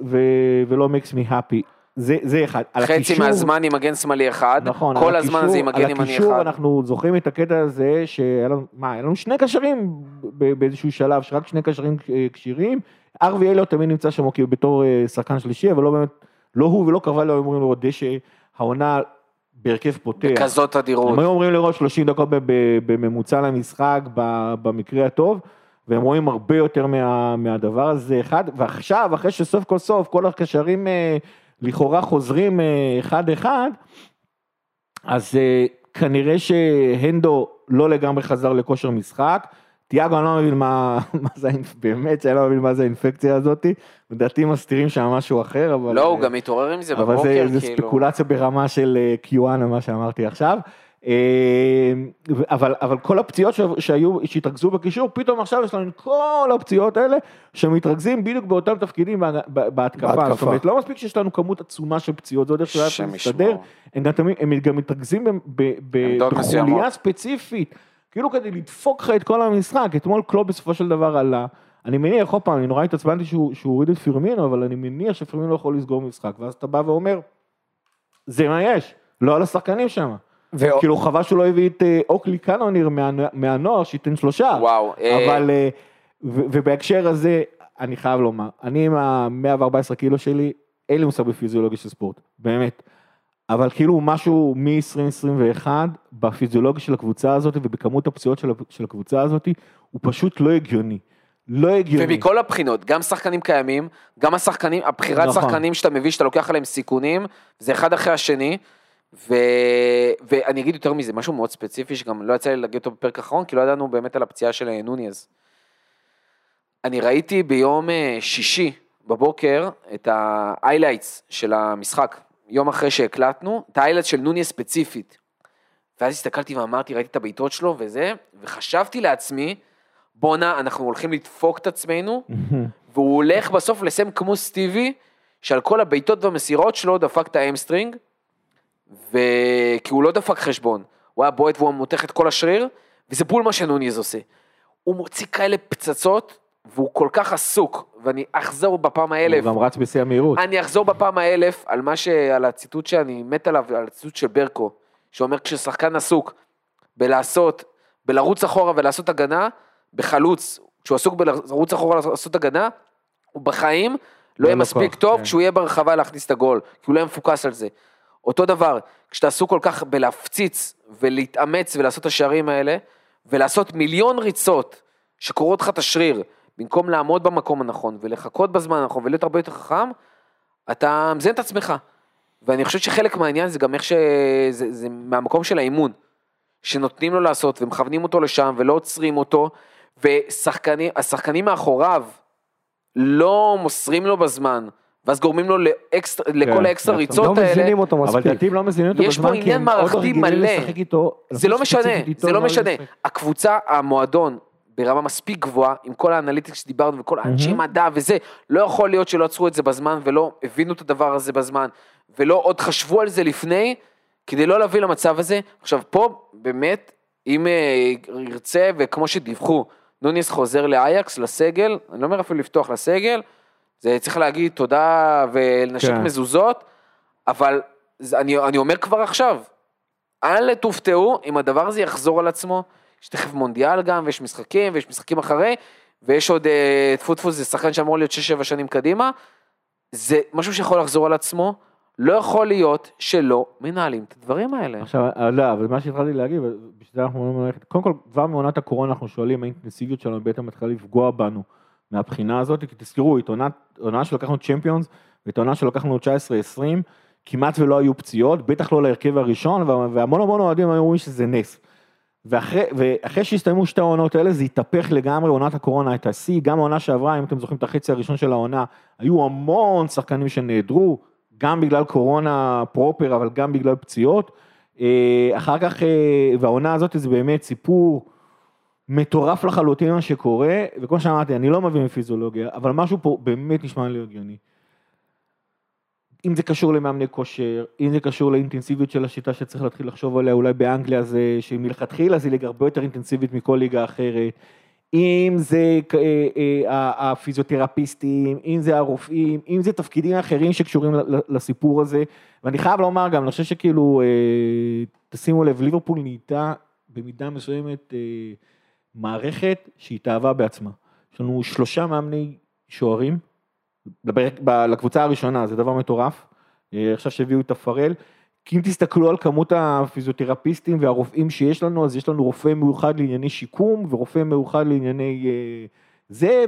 ולא מקס מי הפי. זה, זה אחד. על חצי הקישור- מהזמן עם מגן שמאלי אחד, נכון, כל על הזמן הקישור- הזה עם מגן על ימני הקישור אחד. אנחנו זוכרים את הקטע הזה שהיה לנו, מה, היה לנו שני קשרים באיזשהו שלב, שרק שני קשרים אה, כשירים. ארווי אליוט תמיד נמצא שם בתור אה, שחקן שלישי, אבל לא באמת, לא הוא ולא קרבל היו אמורים לראות דשא, העונה בהרכב פותח. בכזאת תדירות. הם היו אומרים לראות 30 דקות בממוצע למשחק במקרה הטוב, והם רואים הרבה יותר מה, מהדבר הזה, אחד, ועכשיו, אחרי שסוף כל סוף כל הקשרים אה, לכאורה חוזרים אה, אחד-אחד, אז אה, כנראה שהנדו לא לגמרי חזר לכושר משחק. תיאגו, אני לא מבין מה, מה זה, באמת שאני לא מבין מה זה האינפקציה הזאת, לדעתי מסתירים שם משהו אחר, אבל... לא, הוא אה, גם מתעורר עם זה אבל בבוקר, זה, זה כאילו. ספקולציה ברמה של קיואנה, מה שאמרתי עכשיו. אה, אבל, אבל כל הפציעות שהיו, שהתרכזו בקישור, פתאום עכשיו יש לנו את כל הפציעות האלה, שמתרכזים בדיוק באותם תפקידים בהתקפה. בהתקפה. זאת אומרת, לא מספיק שיש לנו כמות עצומה של פציעות, זה עוד איך צריך להסתדר. הם גם, הם גם מתרכזים בחוליה. ספציפית, כאילו כדי לדפוק לך את כל המשחק. אתמול קלופ בסופו של דבר עלה. אני מניח, עוד פעם, אני נורא התעצבנתי שהוא שהוא הוריד את פירמינו, אבל אני מניח שפירמינו לא יכול לסגור משחק. ואז אתה בא ואומר, זה מה יש, לא על השחקנים שם. ו- כאילו חבל שהוא לא הביא את אה, אוקלי קאנוניר מה- מהנוער שייתן שלושה. וואו, אה, אבל, אה, ו- ובהקשר הזה, אני חייב לומר, אני עם ה-114 קילו שלי, אין לי מושג בפיזיולוגיה של ספורט, באמת. אבל כאילו משהו מ-2021, בפיזיולוגיה של הקבוצה הזאת ובכמות הפציעות של, של הקבוצה הזאת, הוא פשוט לא הגיוני. לא הגיוני. ומכל הבחינות, גם שחקנים קיימים, גם השחקנים, הבחירת נכון. שחקנים שאתה מביא, שאתה לוקח עליהם סיכונים, זה אחד אחרי השני, ו... ואני אגיד יותר מזה, משהו מאוד ספציפי, שגם לא יצא לי להגיד אותו בפרק האחרון, כי לא ידענו באמת על הפציעה של אה, נוניז. אני ראיתי ביום אה, שישי בבוקר את ה-highlights של המשחק, יום אחרי שהקלטנו, את ה-highlights של נוניז ספציפית. ואז הסתכלתי ואמרתי, ראיתי את הבעיטות שלו וזה, וחשבתי לעצמי, בואנה, אנחנו הולכים לדפוק את עצמנו, והוא הולך בסוף לסיים כמו סטיבי, שעל כל הבעיטות והמסירות שלו דפק את ה hamstring, ו... כי הוא לא דפק חשבון, הוא היה בועט והוא מותח את כל השריר, וזה בול מה שנוניז עושה. הוא מוציא כאלה פצצות, והוא כל כך עסוק, ואני אחזור בפעם האלף, הוא גם רץ בשיא המהירות. אני אחזור בפעם האלף על מה ש... על הציטוט שאני מת עליו, על הציטוט של ברקו, שאומר כששחקן עסוק בלעשות, בלרוץ אחורה ולעשות הגנה, בחלוץ, כשהוא עסוק בלרוץ אחורה ולעשות הגנה, הוא בחיים לא לא יהיה מספיק טוב כן. כשהוא יהיה ברחבה להכניס את הגול, כי הוא לא יהיה מפוקס על זה. אותו דבר, כשאתה עסוק כל כך בלהפציץ ולהתאמץ ולעשות את השערים האלה, ולעשות מיליון ריצות שקורות לך את השריר, במקום לעמוד במקום הנכון ולחכות בזמן הנכון ולהיות הרבה יותר חכם, אתה מזיין את עצמך. ואני חושב שחלק מהעניין זה גם איך ש... זה, זה מהמקום של האימון. שנותנים לו לעשות ומכוונים אותו לשם ולא עוצרים אותו, והשחקנים מאחוריו לא מוסרים לו בזמן, ואז גורמים לו לאקסטר, לכל האקסטרה כן, ריצות לא האלה. מבינים אותו אבל מספיק. לדעתי הם לא מזינים אותו יש פה עניין לא מערכתי מלא. לשחק איתו. זה לא משנה, זה לא משנה. לשחק. הקבוצה, המועדון, ברמה מספיק גבוהה, עם כל ה analytics שדיברנו וכל האנשי מדע וזה, לא יכול להיות שלא עצרו את זה בזמן ולא הבינו את הדבר הזה בזמן, ולא עוד חשבו על זה לפני, כדי לא להביא למצב הזה. עכשיו פה, באמת, אם אה, ירצה, וכמו שדיווחו, נוניס חוזר לאייקס, לסגל, אני לא אומר אפילו לפתוח לסגל, זה צריך להגיד תודה ולנשק כן. מזוזות, אבל זה, אני, אני אומר כבר עכשיו, אל תופתעו אם הדבר הזה יחזור על עצמו. יש תכף מונדיאל גם, ויש משחקים, ויש משחקים אחרי, ויש עוד, אה, טפו טפו, זה שחקן שאמור להיות 6-7 שנים קדימה. זה משהו שיכול לחזור על עצמו. לא יכול להיות שלא מנהלים את הדברים האלה. עכשיו, אה, לא, אבל מה שהתחלתי להגיד, ובשביל זה אנחנו אומרים קודם כל, כבר מעונת הקורונה אנחנו שואלים האינטנסיביות שלנו בעצם מתחילה לפגוע בנו מהבחינה הזאת, כי תזכרו, עונה שלקחנו צ'מפיונס, ואת העונה שלקחנו 19-20, כמעט ולא היו פציעות, בטח לא להרכב הראשון, וה- והמון המון אוהדים היו אומרים שזה נס. ואחרי, ואחרי שהסתיימו שתי העונות האלה זה התהפך לגמרי, עונת הקורונה הייתה שיא, גם העונה שעברה, אם אתם זוכרים את החצי הראשון של העונה, היו המון שחקנים שנעדרו, גם בגלל קורונה פרופר, אבל גם בגלל פציעות. אה, אחר כך, אה, והעונה הזאת זה באמת סיפור מטורף לחלוטין מה שקורה, וכמו שאמרתי, אני לא מבין מפיזיולוגיה, אבל משהו פה באמת נשמע לי הגיוני. אם זה קשור למאמני כושר, אם זה קשור לאינטנסיביות של השיטה שצריך להתחיל לחשוב עליה, אולי באנגליה זה, שמלכתחילה זה ליגה הרבה יותר אינטנסיבית מכל ליגה אחרת, אם זה אה, אה, הפיזיותרפיסטים, אם זה הרופאים, אם זה תפקידים אחרים שקשורים לסיפור הזה, ואני חייב לומר גם, אני חושב שכאילו, אה, תשימו לב, ליברפול נהייתה במידה מסוימת מערכת שהתאהבה בעצמה. יש לנו שלושה מאמני שוערים, לקבוצה הראשונה, זה דבר מטורף, עכשיו שהביאו את הפרל, כי אם תסתכלו על כמות הפיזיותרפיסטים והרופאים שיש לנו, אז יש לנו רופא מיוחד לענייני שיקום, ורופא מיוחד לענייני אה, זה,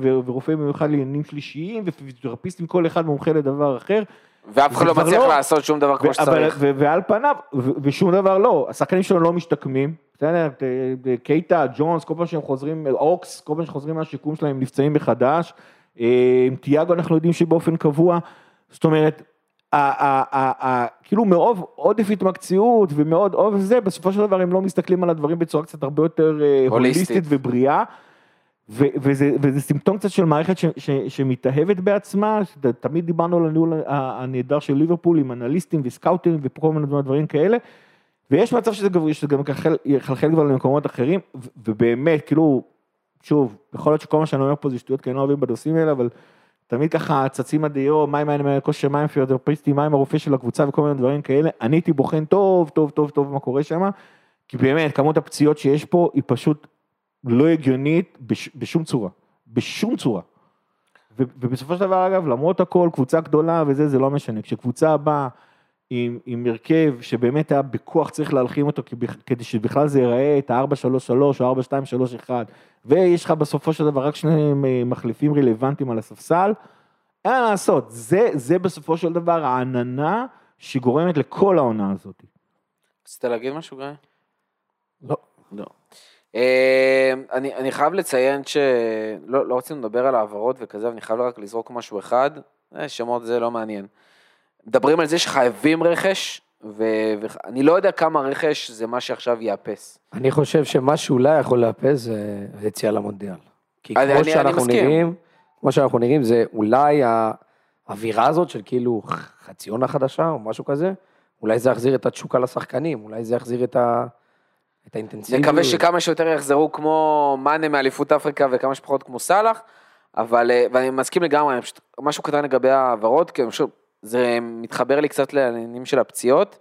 ורופא מיוחד לעניינים שלישיים, ופיזיותרפיסטים, כל אחד מומחה לדבר אחר. ואף אחד לא מצליח לא, לעשות שום דבר כמו שצריך. ועל פניו, ושום דבר לא, השחקנים שלנו לא משתקמים, בסדר, קייטה, ג'ונס, כל פעם שהם חוזרים, אוקס, כל פעם שחוזרים מהשיקום שלהם הם נפצעים מחדש, אה, תיאגו אנחנו יודעים שבאופן קבוע, זאת אומרת, כאילו מרוב עודף התמקצעות ומאוד עודף זה, בסופו של דבר הם לא מסתכלים על הדברים בצורה קצת הרבה יותר אה, הוליסטית. ובריאה. וזה, וזה סימפטום קצת של מערכת ש, ש, שמתאהבת בעצמה, תמיד דיברנו על הניהול הנהדר של ליברפול עם אנליסטים וסקאוטים וכל מיני דברים כאלה, ויש מצב שזה, שזה גם יחלחל כבר למקומות אחרים, ובאמת, כאילו, שוב, יכול להיות שכל מה שאני אומר פה זה שטויות, כי אני לא אוהבים בנושאים האלה, אבל תמיד ככה צצים הדיו, מה עם העניין כושר, מה עם פיזיותרפיסטים, מה הרופא של הקבוצה וכל מיני דברים כאלה, אני הייתי בוחן טוב, טוב, טוב, טוב מה קורה שם, כי באמת, כמות הפציעות שיש פה היא פשוט לא הגיונית בש, בשום צורה, בשום צורה. ובסופו של דבר, אגב, למרות הכל, קבוצה גדולה וזה, זה לא משנה. כשקבוצה באה עם, עם הרכב שבאמת היה בכוח צריך להלחים אותו כדי שבכלל זה ייראה את ה-4-3-3 או 4-2-3-1, ויש לך בסופו של דבר רק שני מחליפים רלוונטיים על הספסל, אין מה לעשות, זה, זה בסופו של דבר העננה שגורמת לכל העונה הזאת. רצית להגיד משהו, גיא? לא. לא. אה, אני, אני חייב לציין שלא לא רצינו לדבר על העברות וכזה, אבל אני חייב רק לזרוק משהו אחד, אה, שמות זה לא מעניין. מדברים על זה שחייבים רכש, ואני לא יודע כמה רכש זה מה שעכשיו יאפס. אני חושב שמה שאולי יכול לאפס זה יציאה למונדיאל. כי כמו אני, שאנחנו אני נראים, כמו שאנחנו נראים זה אולי האווירה הזאת של כאילו חצי עונה חדשה או משהו כזה, אולי זה יחזיר את התשוקה לשחקנים, אולי זה יחזיר את ה... את האינטנסיביות. נקווה שכמה שיותר יחזרו כמו מאנה מאליפות אפריקה וכמה שפחות כמו סאלח, אבל, אה, ואני מסכים לגמרי, פשוט משהו קטן לגבי ההעברות, כי אני חושב, זה מתחבר לי קצת לעניינים של הפציעות.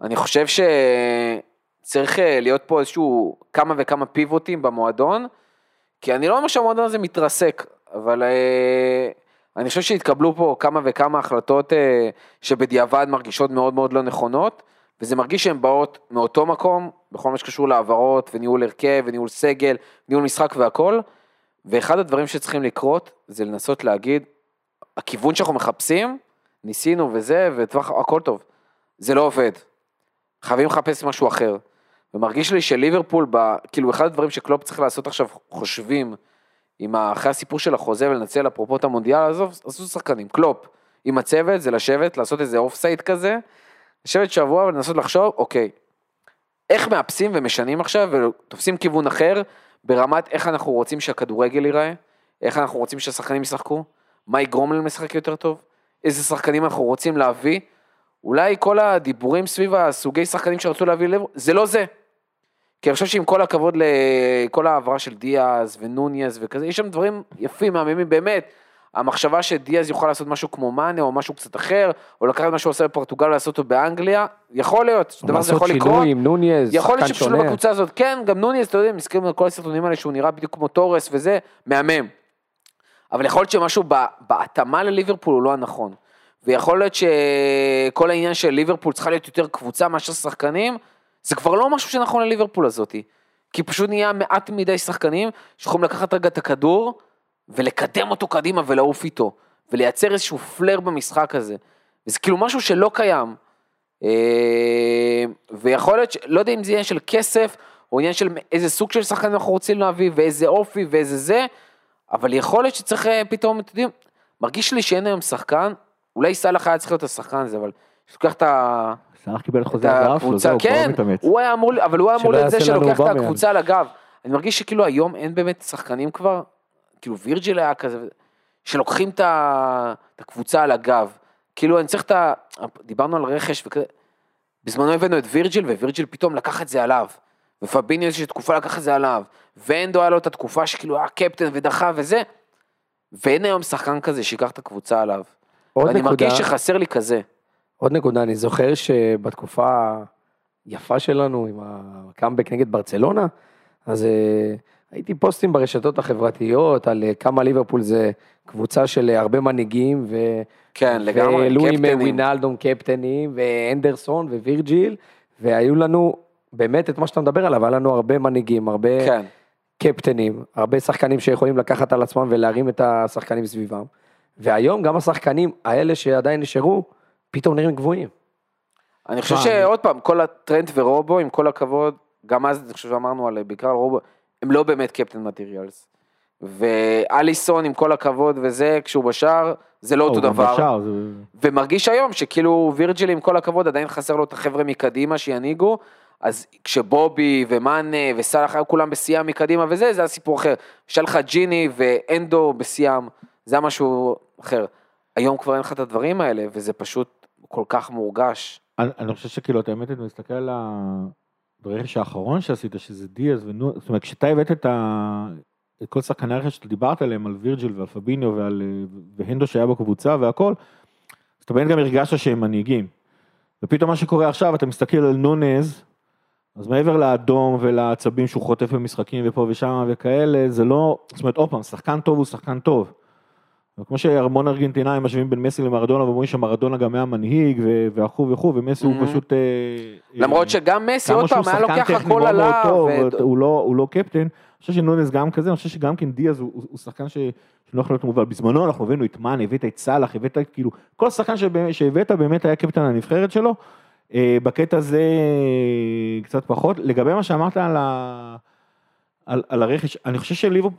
אני חושב שצריך אה, להיות פה איזשהו כמה וכמה פיבוטים במועדון, כי אני לא אומר שהמועדון הזה מתרסק, אבל אה, אני חושב שהתקבלו פה כמה וכמה החלטות אה, שבדיעבד מרגישות מאוד מאוד לא נכונות, וזה מרגיש שהן באות מאותו מקום, בכל מה שקשור להעברות וניהול הרכב וניהול סגל, ניהול משחק והכל, ואחד הדברים שצריכים לקרות זה לנסות להגיד, הכיוון שאנחנו מחפשים, ניסינו וזה, וטווח, הכל טוב. זה לא עובד. חייבים לחפש משהו אחר. ומרגיש לי שליברפול, ב, כאילו אחד הדברים שקלופ צריך לעשות עכשיו, חושבים, עם אחרי הסיפור של החוזה ולנצל אפרופו את המונדיאל, עזוב, עשו שחקנים, קלופ. עם הצוות זה לשבת, לעשות איזה off-site כזה, לשבת שבוע ולנסות לחשוב, אוקיי, איך מאפסים ומשנים עכשיו ותופסים כיוון אחר ברמת איך אנחנו רוצים שהכדורגל ייראה, איך אנחנו רוצים שהשחקנים ישחקו, מה יגרום להם לשחק יותר טוב, איזה שחקנים אנחנו רוצים להביא, אולי כל הדיבורים סביב הסוגי שחקנים שרצו להביא לב, זה לא זה. כי אני חושב שעם כל הכבוד לכל העברה של דיאז ונוניאז וכזה, יש שם דברים יפים, מהממים באמת. המחשבה שדיאז יוכל לעשות משהו כמו מאנה או משהו קצת אחר, או לקחת מה שהוא עושה בפורטוגל ולעשות אותו באנגליה, יכול להיות, שדבר הזה יכול לקרות. לעשות שינוי עם נוניאז, יכול להיות שפשוט לא בקבוצה הזאת, כן, גם נוניאז, אתה יודע, מסכים על כל הסרטונים האלה שהוא נראה בדיוק כמו תורס וזה, מהמם. אבל יכול להיות שמשהו בהתאמה לליברפול הוא לא הנכון. ויכול להיות שכל העניין של ליברפול צריכה להיות יותר קבוצה מאשר שחקנים, זה כבר לא משהו שנכון לליברפול הזאתי. כי פשוט נהיה מעט מדי שחקנים שיכולים לקחת רגע את הכדור ולקדם אותו קדימה ולעוף איתו, ולייצר איזשהו פלר במשחק הזה. וזה כאילו משהו שלא קיים. אה, ויכול להיות, לא יודע אם זה עניין של כסף, או עניין של איזה סוג של שחקנים אנחנו רוצים להביא, ואיזה אופי ואיזה זה, אבל יכול להיות שצריך אה, פתאום, אתם יודעים, מרגיש לי שאין היום שחקן, אולי סאלח היה צריך להיות השחקן הזה, אבל שלוקח את ה... סאלח קיבל חוזה הגב שלו, זהו, כן, הוא היה אמור, אבל הוא היה אמור להיות זה שלוקח את הקבוצה על הגב. אני מרגיש שכאילו היום אין באמת שחקנים כבר, כאילו וירג'יל היה כזה, שלוקחים את הקבוצה על הגב. כאילו אני צריך את ה... דיברנו על רכש וכזה, בזמנו הבאנו את וירג'יל, ווירג'יל פתאום לקח את זה עליו. ופביניו איזושהי תקופה לקח את זה עליו. ואנדו היה לו את התקופה שכאילו היה קפטן ודחה וזה. ואין היום שחקן כזה שיקח את הקבוצה עליו. עוד ואני נקודה, מרגיש שחסר לי כזה. עוד נקודה, אני זוכר שבתקופה היפה שלנו עם הקאמבק נגד ברצלונה, אז אה, הייתי פוסטים ברשתות החברתיות על אה, כמה ליברפול זה קבוצה של אה, הרבה מנהיגים, ו... כן, לגמרי, ולואי קפטנים. ווינלדום קפטנים, ואנדרסון ווירג'יל, והיו לנו באמת את מה שאתה מדבר עליו, היה לנו הרבה מנהיגים, הרבה כן. קפטנים, הרבה שחקנים שיכולים לקחת על עצמם ולהרים את השחקנים סביבם. והיום גם השחקנים האלה שעדיין נשארו, פתאום נראים גבוהים. אני חושב שעוד פעם, כל הטרנד ורובו, עם כל הכבוד, גם אז אני חושב שאמרנו על, בעיקר על רובו, הם לא באמת קפטן מטריאלס. ואליסון, עם כל הכבוד וזה, כשהוא בשער, זה לא אותו דבר. בשער, זה- ומרגיש היום שכאילו וירג'יל, עם כל הכבוד, עדיין חסר לו את החבר'ה מקדימה שינהיגו. אז כשבובי ומאנה וסאלח היו כולם בשיאם מקדימה וזה, זה היה סיפור אחר. יש לך ג'יני ואנדו בשיאם, זה היה משהו אחר. היום כבר אין לך את הדברים האלה, וזה פשוט כל כך מורגש. אני, אני חושב שכאילו, אתה באמת, אתה מסתכל על הרכש האחרון שעשית, שזה דיאז ונו, זאת אומרת, כשאתה הבאת את, ה, את כל שחקני הרכש שאתה דיברת עליהם, על וירג'יל ועל פביניו ועל, והנדו שהיה בקבוצה והכל, אז אתה באמת גם הרגשת שהם מנהיגים. ופתאום מה שקורה עכשיו, אתה מסתכל על נונז, אז מעבר לאדום ולעצבים שהוא חוטף במשחקים ופה ושם וכאלה, זה לא, זאת אומרת, עוד פעם, שחקן טוב הוא שחקן טוב. וכמו שהמון ארגנטינאים משווים בין מסי למרדונה ואומרים שמרדונה גם היה מנהיג ו- וכו' ומסי הוא Mhm. פשוט... אה, למרות אה, שגם מסי, עוד פעם, היה לוקח הכל עליו. הוא לא- הוא לא קפטן, אני חושב שנונס גם כזה, אני חושב שגם כן דיאז הוא- שחקן ש- שלא יכול להיות מובל. בזמנו אנחנו הבאנו את מאן, הבאת את סאלח, הבאת כאילו, כל שחקן שהבאת באמת היה קפטן הנבחרת שלו. אה, בקטע הזה אה, קצת פחות. לגבי מה שאמרת על ה- על על הרכש, אני חושב שליברפול,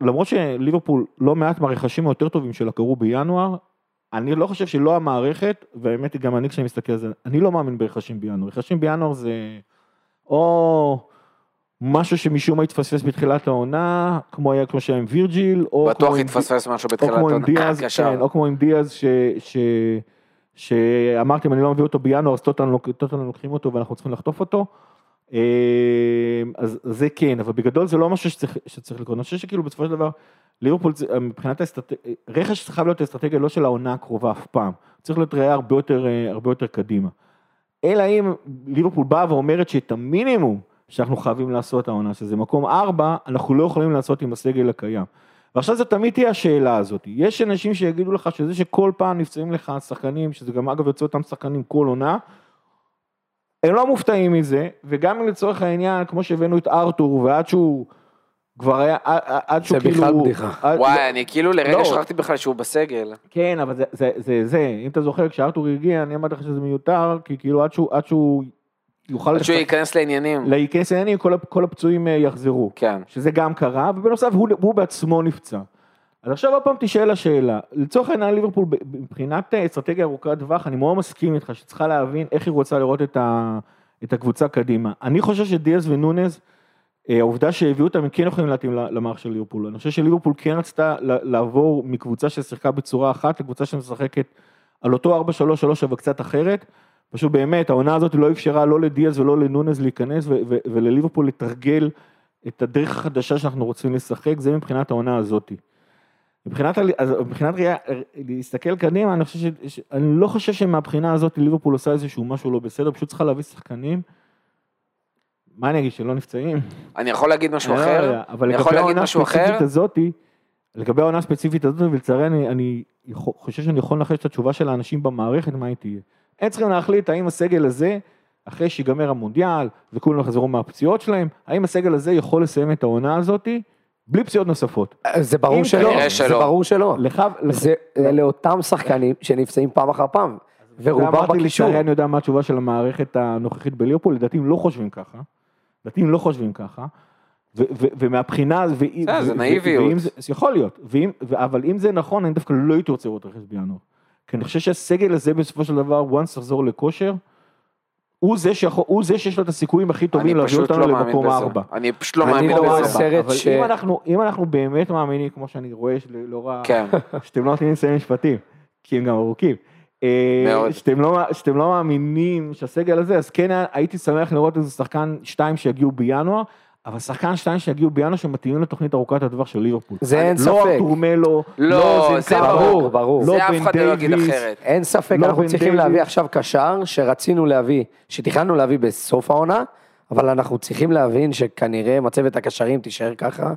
למרות שליברפול לא מעט מהרכשים היותר טובים שלה קרו בינואר, אני לא חושב שלא המערכת, והאמת היא גם אני כשאני מסתכל על זה, אני לא מאמין ברכשים בינואר. רכשים בינואר זה או משהו שמשום מה התפספס בתחילת העונה, כמו היה כמו שהיה עם וירג'יל, או בטוח התפספס משהו או בתחילת כמו עם העונה. דיאז, קשר. כן, או כמו עם דיאז, ש... ש... שאמרתי אם אני לא מביא אותו בינואר אז טוטנאם לוק- טוטנאם לוקחים אותו ואנחנו צריכים לחטוף אותו. אה, אז זה כן, אבל בגדול זה לא משהו שצריך, שצריך לקרות. אני חושב שכאילו בסופו של דבר, ליברפול מבחינת האסטרטגיה, רכש צריכה להיות האסטרטגיה לא של העונה הקרובה אף פעם, צריך להיות ראייה הרבה יותר, אה, הרבה יותר קדימה. אלא אם ליברפול באה ואומרת שאת המינימום שאנחנו חייבים לעשות העונה, שזה מקום ארבע, אנחנו לא יכולים לעשות עם הסגל הקיים. ועכשיו זה תמיד תהיה השאלה הזאת, יש אנשים שיגידו לך שזה שכל פעם נפצעים לך שחקנים, שזה גם אגב יוצא אותם שחקנים כל עונה, הם לא מופתעים מזה, וגם אם לצורך העניין, כמו שהבאנו את ארתור, ועד שהוא כבר היה, עד- שהוא זה כאילו... בכלל בדיחה. עד- וואי, אני כאילו לא. לרגע שכחתי בכלל שהוא בסגל. כן, אבל זה, זה, זה, זה, אם אתה זוכר, כשארתור הגיע, אני אמרתי לך שזה מיותר, כי כאילו עד שהוא, עד שהוא יוכל שהוא ייכנס לעניינים. להיכנס לעניינים, כל, כל הפצועים אה, יחזרו. כן. שזה גם קרה, ובנוסף הוא, הוא בעצמו נפצע. אז עכשיו עוד פעם תשאל השאלה, לצורך העניין ליברפול מבחינת אה, אסטרטגיה ארוכת טווח, אני מאוד מסכים איתך שצריכה להבין איך היא רוצה לראות את, ה, את הקבוצה קדימה. אני חושב שדיאז ונונז, אה, העובדה שהביאו אותם, הם כן יכולים להתאים ל- למערך של ליברפול. אני חושב שליברפול כן רצתה לעבור מקבוצה ששיחקה בצורה אחת לקבוצה שמשחקת על אותו 4-3-3 אבל קצת אחרת. פשוט באמת, העונה הזאת לא אפשרה לא לדיאז ולא לנונז להיכנס ולליברפול לתרגל את הדרך החדשה שאנחנו רוצים לשחק, זה מבחינת העונה הזאתי. מבחינת, אז מבחינת ראייה, להסתכל קדימה, אני חושב ש... אני לא חושב שמהבחינה הזאת ליברפול עושה איזשהו משהו לא בסדר, פשוט צריכה להביא שחקנים. מה אני אגיד, שלא נפצעים? אני יכול להגיד משהו לא אחר? יודע, אבל לגבי העונה? הספציפית הזאתי, לגבי העונה הספציפית הזאת, ולצערי אני, אני חושב שאני יכול לנחש את התשובה של האנשים במערכת, מה היא תהיה. הם צריכים להחליט האם הסגל הזה, אחרי שיגמר המונדיאל וכולם יחזרו מהפציעות שלהם, האם הסגל הזה יכול לסיים את העונה הזאתי בלי פציעות נוספות. זה ברור אם שלא, זה. ברור שלא. לך, זה אלה אותם שחקנים שנפצעים פעם אחר פעם, ורובם אמרתי, בקישור. לצערי אני יודע מה התשובה של המערכת הנוכחית בליברפול, לדעתי הם לא חושבים ככה. לדעתי הם לא חושבים ככה. ומהבחינה, זה נאיביות. יכול להיות, אבל אם זה נכון, אני דווקא לא הייתי רוצה לראות רכש בינואר. כי אני חושב שהסגל הזה בסופו של דבר, once תחזור לכושר, הוא זה, שיכול, הוא זה שיש לו את הסיכויים הכי טובים להביא אותנו לא למקום בזה. הארבע. אני פשוט לא אני מאמין לא רואה בזה. סרט אבל ש- אם אנחנו, אם אנחנו באמת מאמינים, כמו שאני רואה, שלא רע, כן. שאתם לא נותנים לי לסיים משפטים, כי הם גם ארוכים. אה, מאוד. שאתם לא, שאתם לא מאמינים שהסגל הזה, אז כן הייתי שמח לראות איזה שחקן שתיים שיגיעו בינואר, אבל שחקן שתיים שיגיעו בינואר שמתאימים לתוכנית ארוכת הטווח של ליברפול. זה אין לא ספק. ארתור מלו, לא, לא זה זנקארו, ברור, ברור. לא זה אף אחד לא יגיד אחרת. אין ספק, לא אנחנו צריכים. להביא עכשיו קשר שרצינו להביא, שתכננו להביא בסוף העונה, אבל אנחנו צריכים להבין שכנראה מצבת הקשרים תישאר ככה,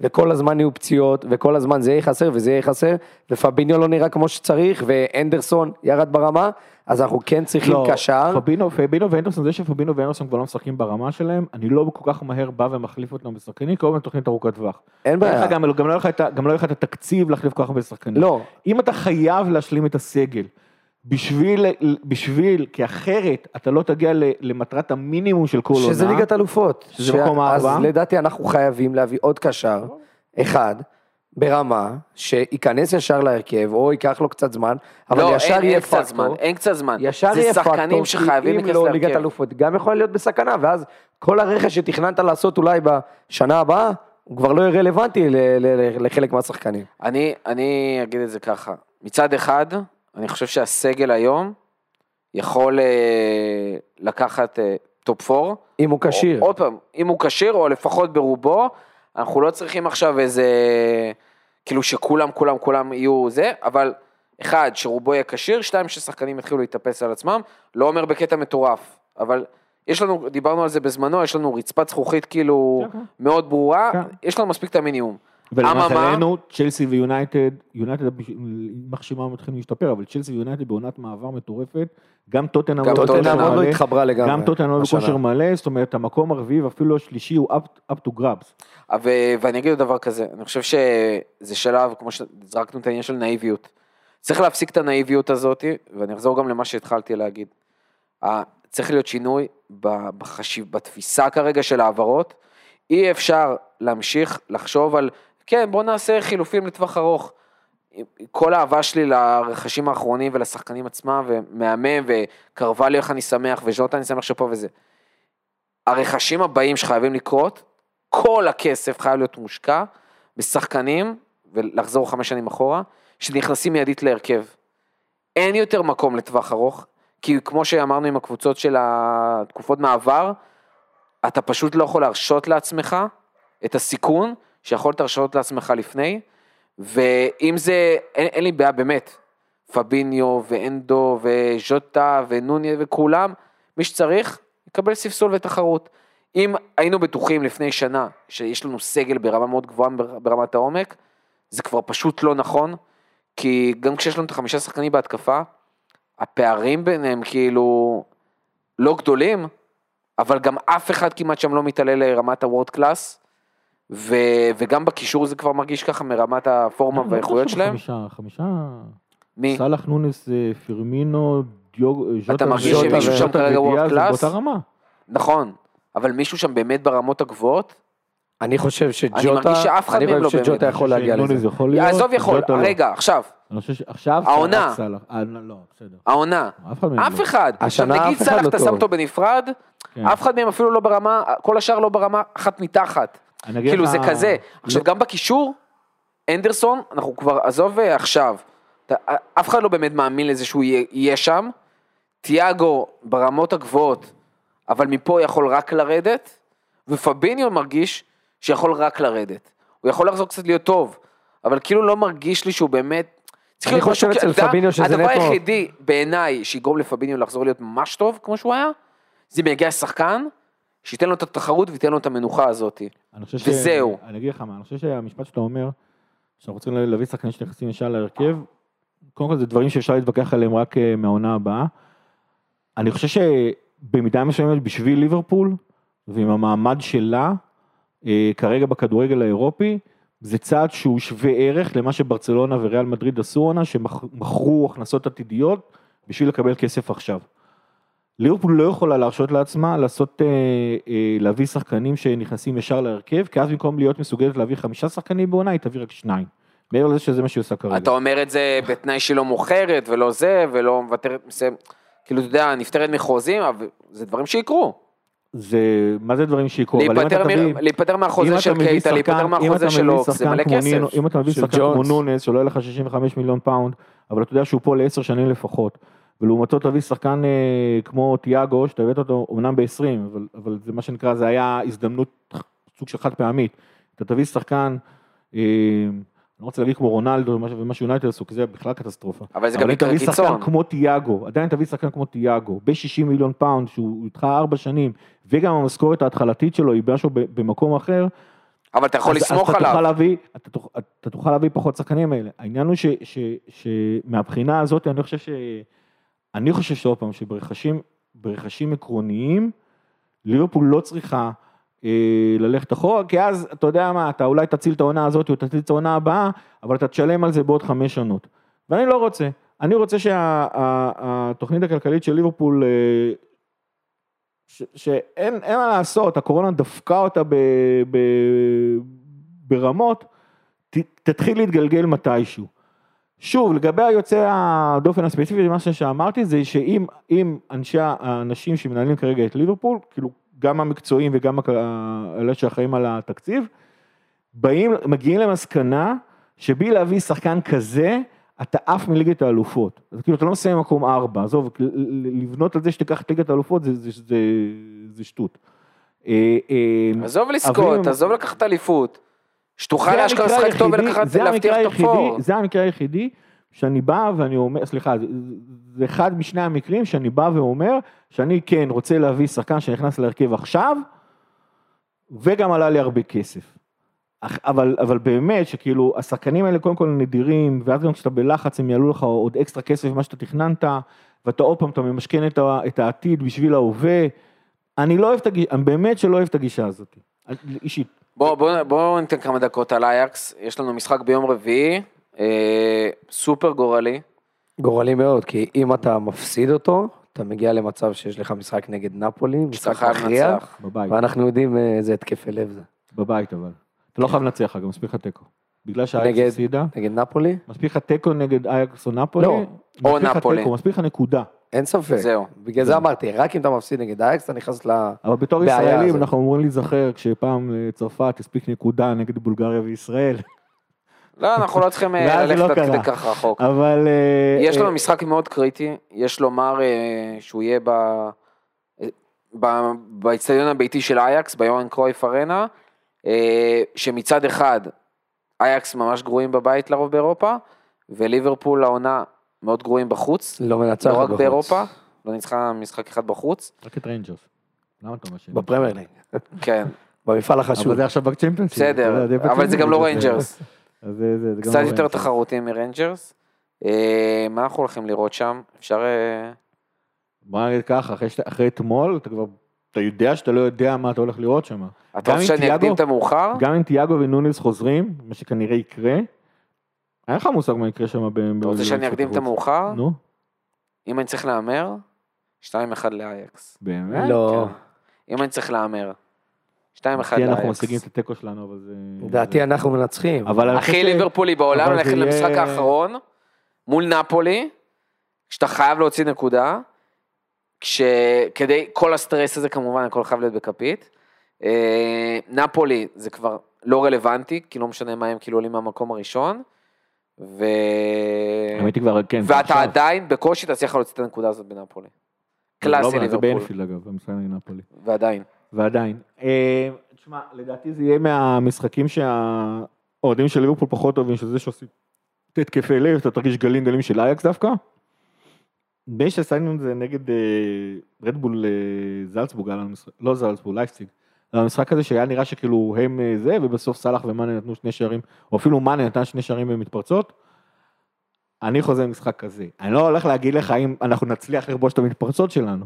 וכל הזמן יהיו פציעות, וכל הזמן זה יהיה חסר וזה יהיה חסר, ופביניו לא נראה כמו שצריך, ואנדרסון ירד ברמה, אז אנחנו כן צריכים לא, קשר. פבינו, פבינו ואנדרסון, זה שפבינו ואנדרסון כבר לא משחקים ברמה שלהם, אני לא כל כך מהר בא ומחליף אותם בשחקנים, כי הם תוכנית ארוכת טווח. אין בעיה. גם, גם, לא יהיה גם לא יהיה לך את התקציב להחליף כל כך הרבה שחקנים. לא, אם אתה חייב להשלים את הסגל, בשביל, בשביל, כי אחרת אתה לא תגיע ל- למטרת המינימום של כל עונה. שזה ליגת אלופות. שזה ש- מקום אז הארבע. לדעתי אנחנו חייבים להביא עוד קשר, אחד, ברמה, שייכנס ישר להרכב, או ייקח לו קצת זמן, אבל לא, ישר אין- יהיה אין קצת פקטור. זמן, אין קצת זמן. ישר זה יהיה פקטור, שחקנים שחייבים אם להיכנס לא ליגת להרכב. אלופות, גם יכול להיות בסכנה, ואז כל הרכש שתכננת לעשות אולי בשנה הבאה, הוא כבר לא יהיה רלוונטי ל- ל- לחלק מהשחקנים. אני, אני אגיד את זה ככה, מצד אחד, אני חושב שהסגל היום יכול אה, לקחת אה, top 4. אם הוא כשיר. עוד פעם, אם הוא כשיר, או לפחות ברובו, אנחנו לא צריכים עכשיו איזה, כאילו שכולם, כולם, כולם יהיו זה, אבל אחד, שרובו יהיה כשיר, שתיים, ששחקנים יתחילו להתאפס על עצמם, לא אומר בקטע מטורף, אבל יש לנו, דיברנו על זה בזמנו, יש לנו רצפת זכוכית כאילו כן, כן. מאוד ברורה, כן. יש לנו מספיק את המינימום. ולמזלנו, צ'לסי ויונייטד, יונייטד מחשימה מתחילים להשתפר, אבל צ'לסי ויונייטד בעונת מעבר מטורפת, גם טוטנאם לא עוד לא התחברה לגמרי. גם טוטנאם לא. בכושר מלא, זאת אומרת המקום הרביעי ואפילו השלישי הוא up, up to grabs. ואני אגיד דבר כזה, אני חושב שזה שלב, כמו שזרקנו את העניין של נאיביות. צריך להפסיק את הנאיביות הזאת, ואני אחזור גם למה שהתחלתי להגיד. צריך להיות שינוי בחשיב, בתפיסה כרגע של העברות. אי אפשר להמשיך לחשוב על, כן, בוא נעשה חילופים לטווח ארוך. כל האהבה שלי לרכשים האחרונים ולשחקנים עצמם, ומהמם, וקרווליו איך אני שמח, וז'וטה אני שמח שפה וזה. הרכשים הבאים שחייבים לקרות, כל הכסף חייב להיות מושקע בשחקנים, ולחזור חמש שנים אחורה, שנכנסים מיידית להרכב. אין יותר מקום לטווח ארוך, כי כמו שאמרנו עם הקבוצות של התקופות מעבר, אתה פשוט לא יכול להרשות לעצמך את הסיכון שיכולת להרשות לעצמך לפני, ואם זה, אין, אין לי בעיה באמת, פביניו ואנדו וז'וטה ונוניה וכולם, מי שצריך, יקבל ספסול ותחרות. אם היינו בטוחים לפני שנה שיש לנו סגל ברמה מאוד גבוהה בר- ברמת העומק, זה כבר פשוט לא נכון, כי גם כשיש לנו את החמישה שחקנים בהתקפה, הפערים ביניהם כאילו לא גדולים, אבל גם אף אחד כמעט שם לא מתעלה לרמת הוורד קלאס, ו, וגם בקישור זה כבר מרגיש ככה מרמת הפורמה והאיכויות שלהם. חמישה, חמישה, מי? סאלח נונס, אה, פרמינו, דיוג, ז'וטה מרגיש ו- שמישהו שם כרגע ודיאז וורד קלאס? באותה רמה. נכון, אבל מישהו שם באמת ברמות הגבוהות, אני חושב שג'וטה, מרגיש שאף אחד אני מהם לא חושב שג'וטה באמת. יכול להגיע לזה. יכול להיות, עזוב יכול, לא. רגע, עכשיו, אני חושב שעכשיו העונה. אה, לא, בסדר. העונה, אף אחד לא. עכשיו נגיד סאלח אתה שם. אותו בנפרד, כן. אף אחד מהם אפילו לא ברמה, כל השאר לא ברמה אחת מתחת. כאילו זה כזה. עכשיו לא- גם בקישור, אנדרסון, אנחנו כבר, עזוב אה, עכשיו, אתה- אף אחד לא באמת מאמין לזה שהוא יהיה- שם. תיאגו ברמות הגבוהות, אבל מפה יכול רק לרדת, ופביניו מרגיש שיכול רק לרדת. הוא יכול לחזור קצת להיות טוב, אבל כאילו לא מרגיש לי שהוא באמת... צריך אני להיות משהו- שזה הדבר נטו- היחידי בעיניי שיגרום לפביניו לחזור להיות ממש טוב, כמו שהוא היה, זה אם יגיע שחקן, שייתן לו את התחרות וייתן לו את המנוחה הזאת. חושב ש... וזהו. אני אגיד לך מה, אני חושב שהמשפט שאתה אומר, שאנחנו רוצים להביא שחקנים שנכנסים ישר להרכב, קודם כל זה דברים שאפשר להתווכח עליהם רק אה, מהעונה הבאה. אני חושב שבמידה מסוימת בשביל ליברפול, ועם המעמד שלה, אה, כרגע בכדורגל האירופי, זה צעד שהוא שווה ערך למה שברצלונה וריאל מדריד עשו עונה, שמכרו הכנסות עתידיות בשביל לקבל כסף עכשיו. ליברפול לא יכולה להרשות לעצמה לעשות, אה, אה, להביא שחקנים שנכנסים ישר להרכב, כי אז במקום להיות מסוגלת להביא חמישה שחקנים בעונה, היא תביא רק שניים. מעבר לזה שזה מה שהיא עושה כרגע. אתה אומר את זה בתנאי שהיא לא מוכרת ולא זה, ולא מוותרת. כאילו, אתה יודע, נפטרת מחוזים, אבל זה דברים שיקרו. זה, מה זה דברים שיקרו? להיפטר מ- להיפטר מהחוזה של קייטה, להיפטר מהחוזה של אוקס, זה מלא כסף. אם אתה מביא שחקן כמו. נוניז שעולה לך 65 מיליון פאונד, אבל אתה יודע שהוא פה לעשר שנים לפחות, ולעומתו תביא שחקן אה, כמו תיאגו, שאתה הבאת אותו אומנם ב-20, אבל, אבל זה מה שנקרא, זה היה הזדמנות סוג של חד פעמית. אתה תביא שחקן, אה, אני לא רוצה להגיד כמו רונלדו ומה- שיונייטד עשו, כי זה בכלל קטסטרופה. אבל זה גם אבל אם מקרה תביא שחקן קיצון. כמו תיאגו, עדיין תביא שחקן כמו תיאגו, ב-60 מיליון פאונד, שהוא איתך ארבע שנים, וגם המשכורת ההתחלתית שלו היא משהו במקום אחר, אבל אתה יכול אז- לסמוך אז אתה תוכל עליו. להביא, אתה, תוכ- אתה תוכל להביא פחות שחקנים האלה. העניין הוא שמהבחינה הזאת, אני חושב ש... אני חושב שעוד פעם, שברכשים ברכשים עקרוניים, ליברפול לא צריכה אה, ללכת אחורה, כי אז, אתה יודע מה, אתה אולי תציל את העונה הזאת או תציל את העונה הבאה, אבל אתה תשלם על זה בעוד חמש עונות. ואני לא רוצה. אני רוצה שהתוכנית הכלכלית של ליברפול, אה, ש- שאין אין מה לעשות, הקורונה דפקה אותה ב, ב, ברמות, ת, תתחיל להתגלגל מתישהו. שוב, לגבי היוצא הדופן הספציפי, מה שאמרתי זה שאם אם אנשי, האנשים שמנהלים כרגע את ליברפול, כאילו גם המקצועיים וגם אלה שאחראים על התקציב, באים, מגיעים למסקנה שבלי להביא שחקן כזה, אתה עף מליגת האלופות. אז כאילו אתה לא מסיים במקום ארבע, עזוב, לבנות על זה שתיקח את ליגת האלופות זה, זה, זה, זה שטות. אה, אה, עזוב לזכות, עזוב לקחת אליפות. שתוכל המקרה לשחק טוב ולקחת, להבטיח את הפור. זה המקרה היחידי שאני בא ואני אומר, סליחה, זה- אחד משני המקרים שאני בא ואומר שאני כן רוצה להביא שחקן שנכנס להרכב עכשיו, וגם עלה לי הרבה כסף. אבל, אבל באמת שכאילו השחקנים האלה קודם כל נדירים, ואז גם כשאתה בלחץ הם יעלו לך עוד אקסטרה כסף ממה שאתה תכננת, ואתה עוד פעם, אתה ממשכן את, ה- את העתיד בשביל ההווה. אני לא אוהב את הגישה, אני באמת שלא אוהב את הגישה הזאת, אישית. בוא, בוא, בוא ניתן כמה דקות על אייקס, יש לנו משחק ביום רביעי, אה, סופר גורלי, גורלי מאוד, כי אם אתה מפסיד אותו, אתה מגיע למצב שיש לך משחק נגד נפולי, משחק מכריע. ואנחנו יודעים אה, איזה התקפי לב זה. בבית אבל. אתה לא חייב לנצח גם מספיק לך תיקו. בגלל שהאייקס הפסידה, נגד נפולי? מספיק לך תיקו נגד אייקס או נפולי, לא, או נפולי. מספיק לך נקודה. אין ספק. זהו. בגלל זה אמרתי, רק אם אתה מפסיד נגד אייקס, אתה נכנס ל... אבל בתור ישראלים הזאת. אנחנו אמורים להיזכר כשפעם צרפת הספיק נקודה נגד בולגריה וישראל, לא, אנחנו לא צריכים אה, לא ללכת עד כדי. כך רחוק. אבל... אה, יש לנו אה, משחק מאוד קריטי, יש לומר אה, שהוא יהיה ב- ב- באיצטדיון הביתי של אייקס, ביורן קרויף ארנה, אה, שמצד אחד אייקס ממש גרועים בבית לרוב באירופה, וליברפול העונה מאוד גרועים בחוץ, לא מנצח לא רק בחוץ. באירופה, לא ניצחה משחק אחד בחוץ, רק את ריינג'רס. למה אתה משאיר? בפרמייר ליג. כן, במפעל החשוב. אבל זה עכשיו בצ'מפיונס. בסדר, אבל זה גם לא ריינג'רס, קצת לא יותר. תחרותי מריינג'רס. אה, מה אנחנו הולכים לראות שם? אפשר... אה, בוא נגיד ככה, אחרי אתמול, אתה כבר, אתה יודע שאתה לא יודע מה אתה הולך לראות שם. אתה רוצה שאני אקדים את המאוחר? גם אם תיאגו ונוניס חוזרים, מה שכנראה יקרה, אין לך מושג מה יקרה שם. ב- אתה רוצה שאני אקדים את. המאוחר? נו, אם אני צריך להמר, 2-1 לאייקס. באמת? לא. כן. אם אני צריך להמר, 2-1 כי אנחנו לאייקס. משיגים את התיקו שלנו, אבל זה... לדעתי אנחנו מנצחים. הכי ליברפולי בעולם ללכת למשחק האחרון, מול נפולי, כשאתה חייב להוציא נקודה, כשכדי, כל הסטרס הזה כמובן, הכל חייב להיות בכפית. אה, נפולי זה כבר לא רלוונטי, כי לא משנה מה הם כאילו עולים מהמקום הראשון. ו... האמת היא כבר, כן. ואתה עכשיו. עדיין בקושי תצליח להוציא את הנקודה הזאת בנפולי. קלאסי לא, זה ליברפול, באנפילד אגב, נגד נפולי. ועדיין. ועדיין. אה, תשמע, לדעתי זה יהיה מהמשחקים שהאוהדים של ליברפול פחות אוהבים, שזה שעושים את התקפי לב, אתה תרגיש גלים גלים של אייקס דווקא. די שעשינו את זה נגד אה, רדבול אה, זלצבורג, לא זלצבורג, לייפציג. היה משחק כזה שהיה נראה שכאילו הם אה, זה, ובסוף סאלח ומאנה נתנו שני שערים, או אפילו מאנה נתן שני שערים במתפרצות. אני חוזר למשחק כזה. אני לא הולך להגיד לך אם אנחנו נצליח לכבוש את המתפרצות שלנו,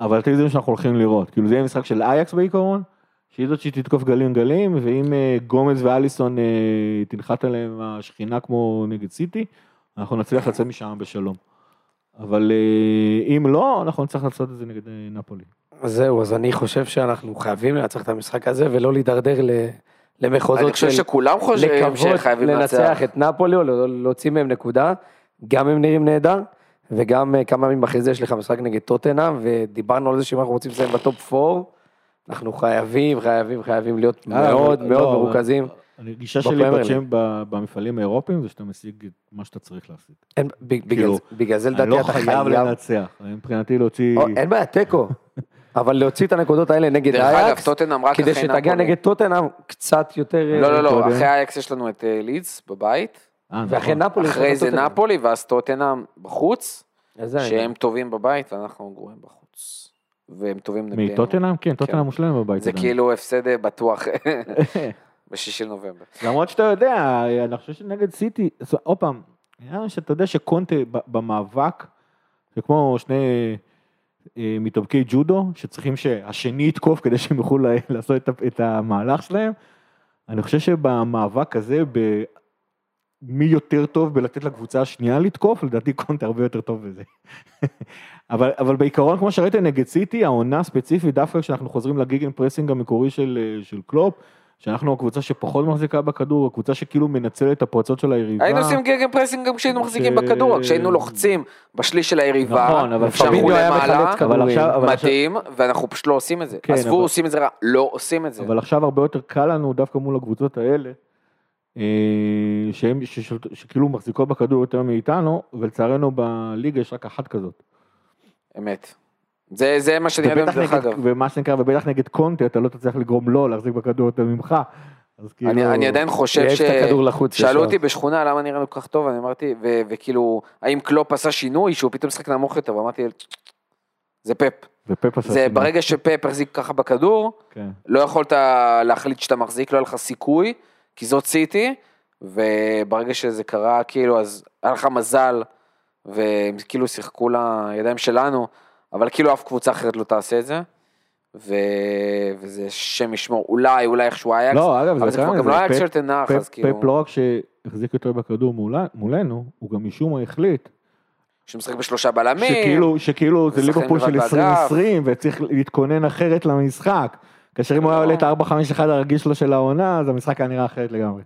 אבל אתם יודעים שאנחנו הולכים לראות. כאילו זה יהיה משחק של אייקס בעיקרון, שהיא זאת שתתקוף גלים גלים, ואם אה, גומז ואליסון אה, תנחת עליהם השכינה כמו נגד סיטי, אנחנו נצליח לצאת משם בשלום. אבל אם לא, אנחנו נצטרך לעשות את זה נגד נפולי. אז זהו, אז אני חושב שאנחנו חייבים לנצח את המשחק הזה ולא להידרדר ל- למחוזות אני חושב של שכולם חושבים שחייבים לנצח לנצח. את נפולי או לא- להוציא מהם נקודה, גם הם נראים נהדר, וגם אה, כמה ימים אחרי זה יש לך משחק נגד טוטנאם, ודיברנו על זה שאם אנחנו רוצים לסיים בטופ 4, אנחנו חייבים, חייבים, חייבים להיות אה, מאוד אבל- מאוד לא, מרוכזים. אני- הגישה שלי ליג. בצ'ם- ב- במפעלים האירופיים זה שאתה משיג את מה שאתה צריך להשיג. אין- ב- בגלל כאילו, זה- בגלל זה אני לדעתי לא אתה חייב חייב, לנצח, אני מבחינתי להוציא... אין בעיה, תיקו, אבל להוציא את הנקודות האלה נגד דרך אגב, אייקס, טוטנאם רק כדי שתגיע נפולי. נגד טוטנאם קצת יותר... לא, לא, לא, קודם. אחרי אייקס יש לנו את אה, לידס בבית, אה, ואחרי נכון. נפולי. יש אחרי זה. נפולי, ואז טוטנאם בחוץ. שהם טובים בבית ואנחנו גרועים בחוץ. והם טובים נגדנו. מטוטנאם? כן, טוטנאם מושלם בבית. זה. כאילו הפסד אה, בטוח בשישי לנובמבר. למרות שאתה יודע, אני חושב שנגד סיטי, עוד פעם, שאתה יודע שקונטה ב- במאבק, זה כמו שני אה, מתאבקי ג'ודו, שצריכים שהשני יתקוף כדי שהם יוכלו לעשות את, המהלך שלהם. אני חושב שבמאבק הזה, ב... מי יותר טוב בלתת לקבוצה השנייה לתקוף, לדעתי קונטה הרבה יותר טוב בזה. אבל, אבל בעיקרון, כמו שראית נגד סיטי, העונה ספציפית, דווקא כשאנחנו חוזרים ל gegenpressing המקורי של, אה, של קלופ, שאנחנו הקבוצה שפחות מחזיקה בכדור, הקבוצה שכאילו מנצלת את הפרצות של היריבה. היינו עושים gegenpressing גם כשהיינו מחזיקים בכדור, כשהיינו לוחצים בשליש של היריבה, נכון, אבל פביניו היה מחלץ כדורים. עכשיו, אבל, עכשיו, מדהים, ואנחנו פשוט לא עושים את זה. כן, עזבו, עושים את זה רע, לא עושים את זה. אבל עכשיו הרבה יותר קל לנו דווקא מול הקבוצות האלה, אה, שהם, שכאילו מחזיקות בכדור יותר מאיתנו, ולצערנו בליגה יש רק אחת כזאת. אמת. זה זה מה שאני ובטח דרך אגב. ומה שנקרא, ובטח נגד קונטה, אתה לא תצליח לגרום לו להחזיק בכדור יותר ממך. אז כאילו... אני אני עדיין חושב ש... שאלו. אותי בשכונה למה נראינו כל כך טוב, אני אמרתי, ו- וכאילו, האם קלופ עשה שינוי שהוא פתאום משחק נמוך יותר, ואמרתי, זה פפ. ופפ עשה זה שינוי. ברגע שפפ החזיק ככה בכדור, כן. לא יכולת להחליט שאתה מחזיק, לא היה לך סיכוי, כי זאת סיטי, וברגע שזה קרה, כאילו, אז היה לך מזל, והם כאילו שיחקו לידיים שלנו, אבל כאילו אף קבוצה אחרת לא תעשה את זה, ו... וזה שם ישמור, אולי, אולי איכשהו אייקס, לא, אגב, אבל זה גם לא אייקס של תנח, אז כאילו, פפ לא רק שהחזיק יותר בכדור מולה- מולנו, הוא גם משום מה החליט, שמשחק בשלושה בלמים, שכאילו, שכאילו זה ליברפול של לבד 2020 וצריך להתכונן אחרת למשחק. כאשר אם הוא היה. עולה את ה-4-5-1 הרגיל שלו של העונה, אז המשחק היה נראה אחרת לגמרי.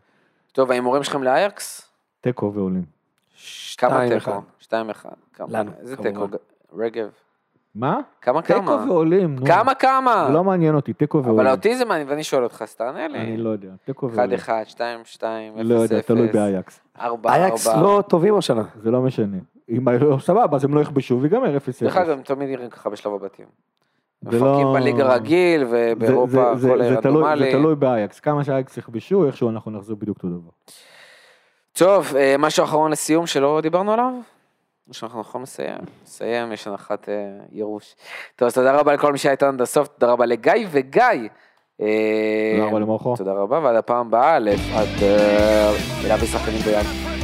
טוב, ההימורים שלכם לאייקס? תיקו ועולים. כמה שתיים תיקו? אחד. שתיים אחד. כמה? לנו, איזה כמובן. תיקו? רגב. מה? כמה תיקו כמה? ועולים, נו. כמה כמה? לא מעניין אותי, תיקו ועולים. אבל אותי זה מעניין, ואני שואל אותך, אז תענה לי. אני לא יודע, תיקו 1 ועולים. 1, 2 2, 0 0. לא יודע, תלוי באייקס. 4 אייקס 4. לא טובים השנה. זה לא משנה. אם לא סבבה, אז הם לא יכבשו ויגמר 0-0. דרך אגב, הם תמיד נראים ככה בשלב הבתים. זה מפרקים לא- בליגה רגיל, זה- זה- ובאירופה זה- הכל רנדומלי. זה תלוי באייקס. כמה שהאייקס יכבשו, איכשהו אנחנו נחזור בדיוק אותו דבר. טוב, אה, משהו אחרון לסיום שלא דיברנו עליו? שאנחנו יכולים לסיים? נסיים, יש הנחת אה, יירוש. טוב, אז תודה רבה לכל מי שהיה איתנו עד הסוף, תודה רבה לגיא וגיא. אה, תודה רבה למורכו. תודה רבה, ועד הפעם הבאה, לפאדר, ולהביא שחקנים ביד.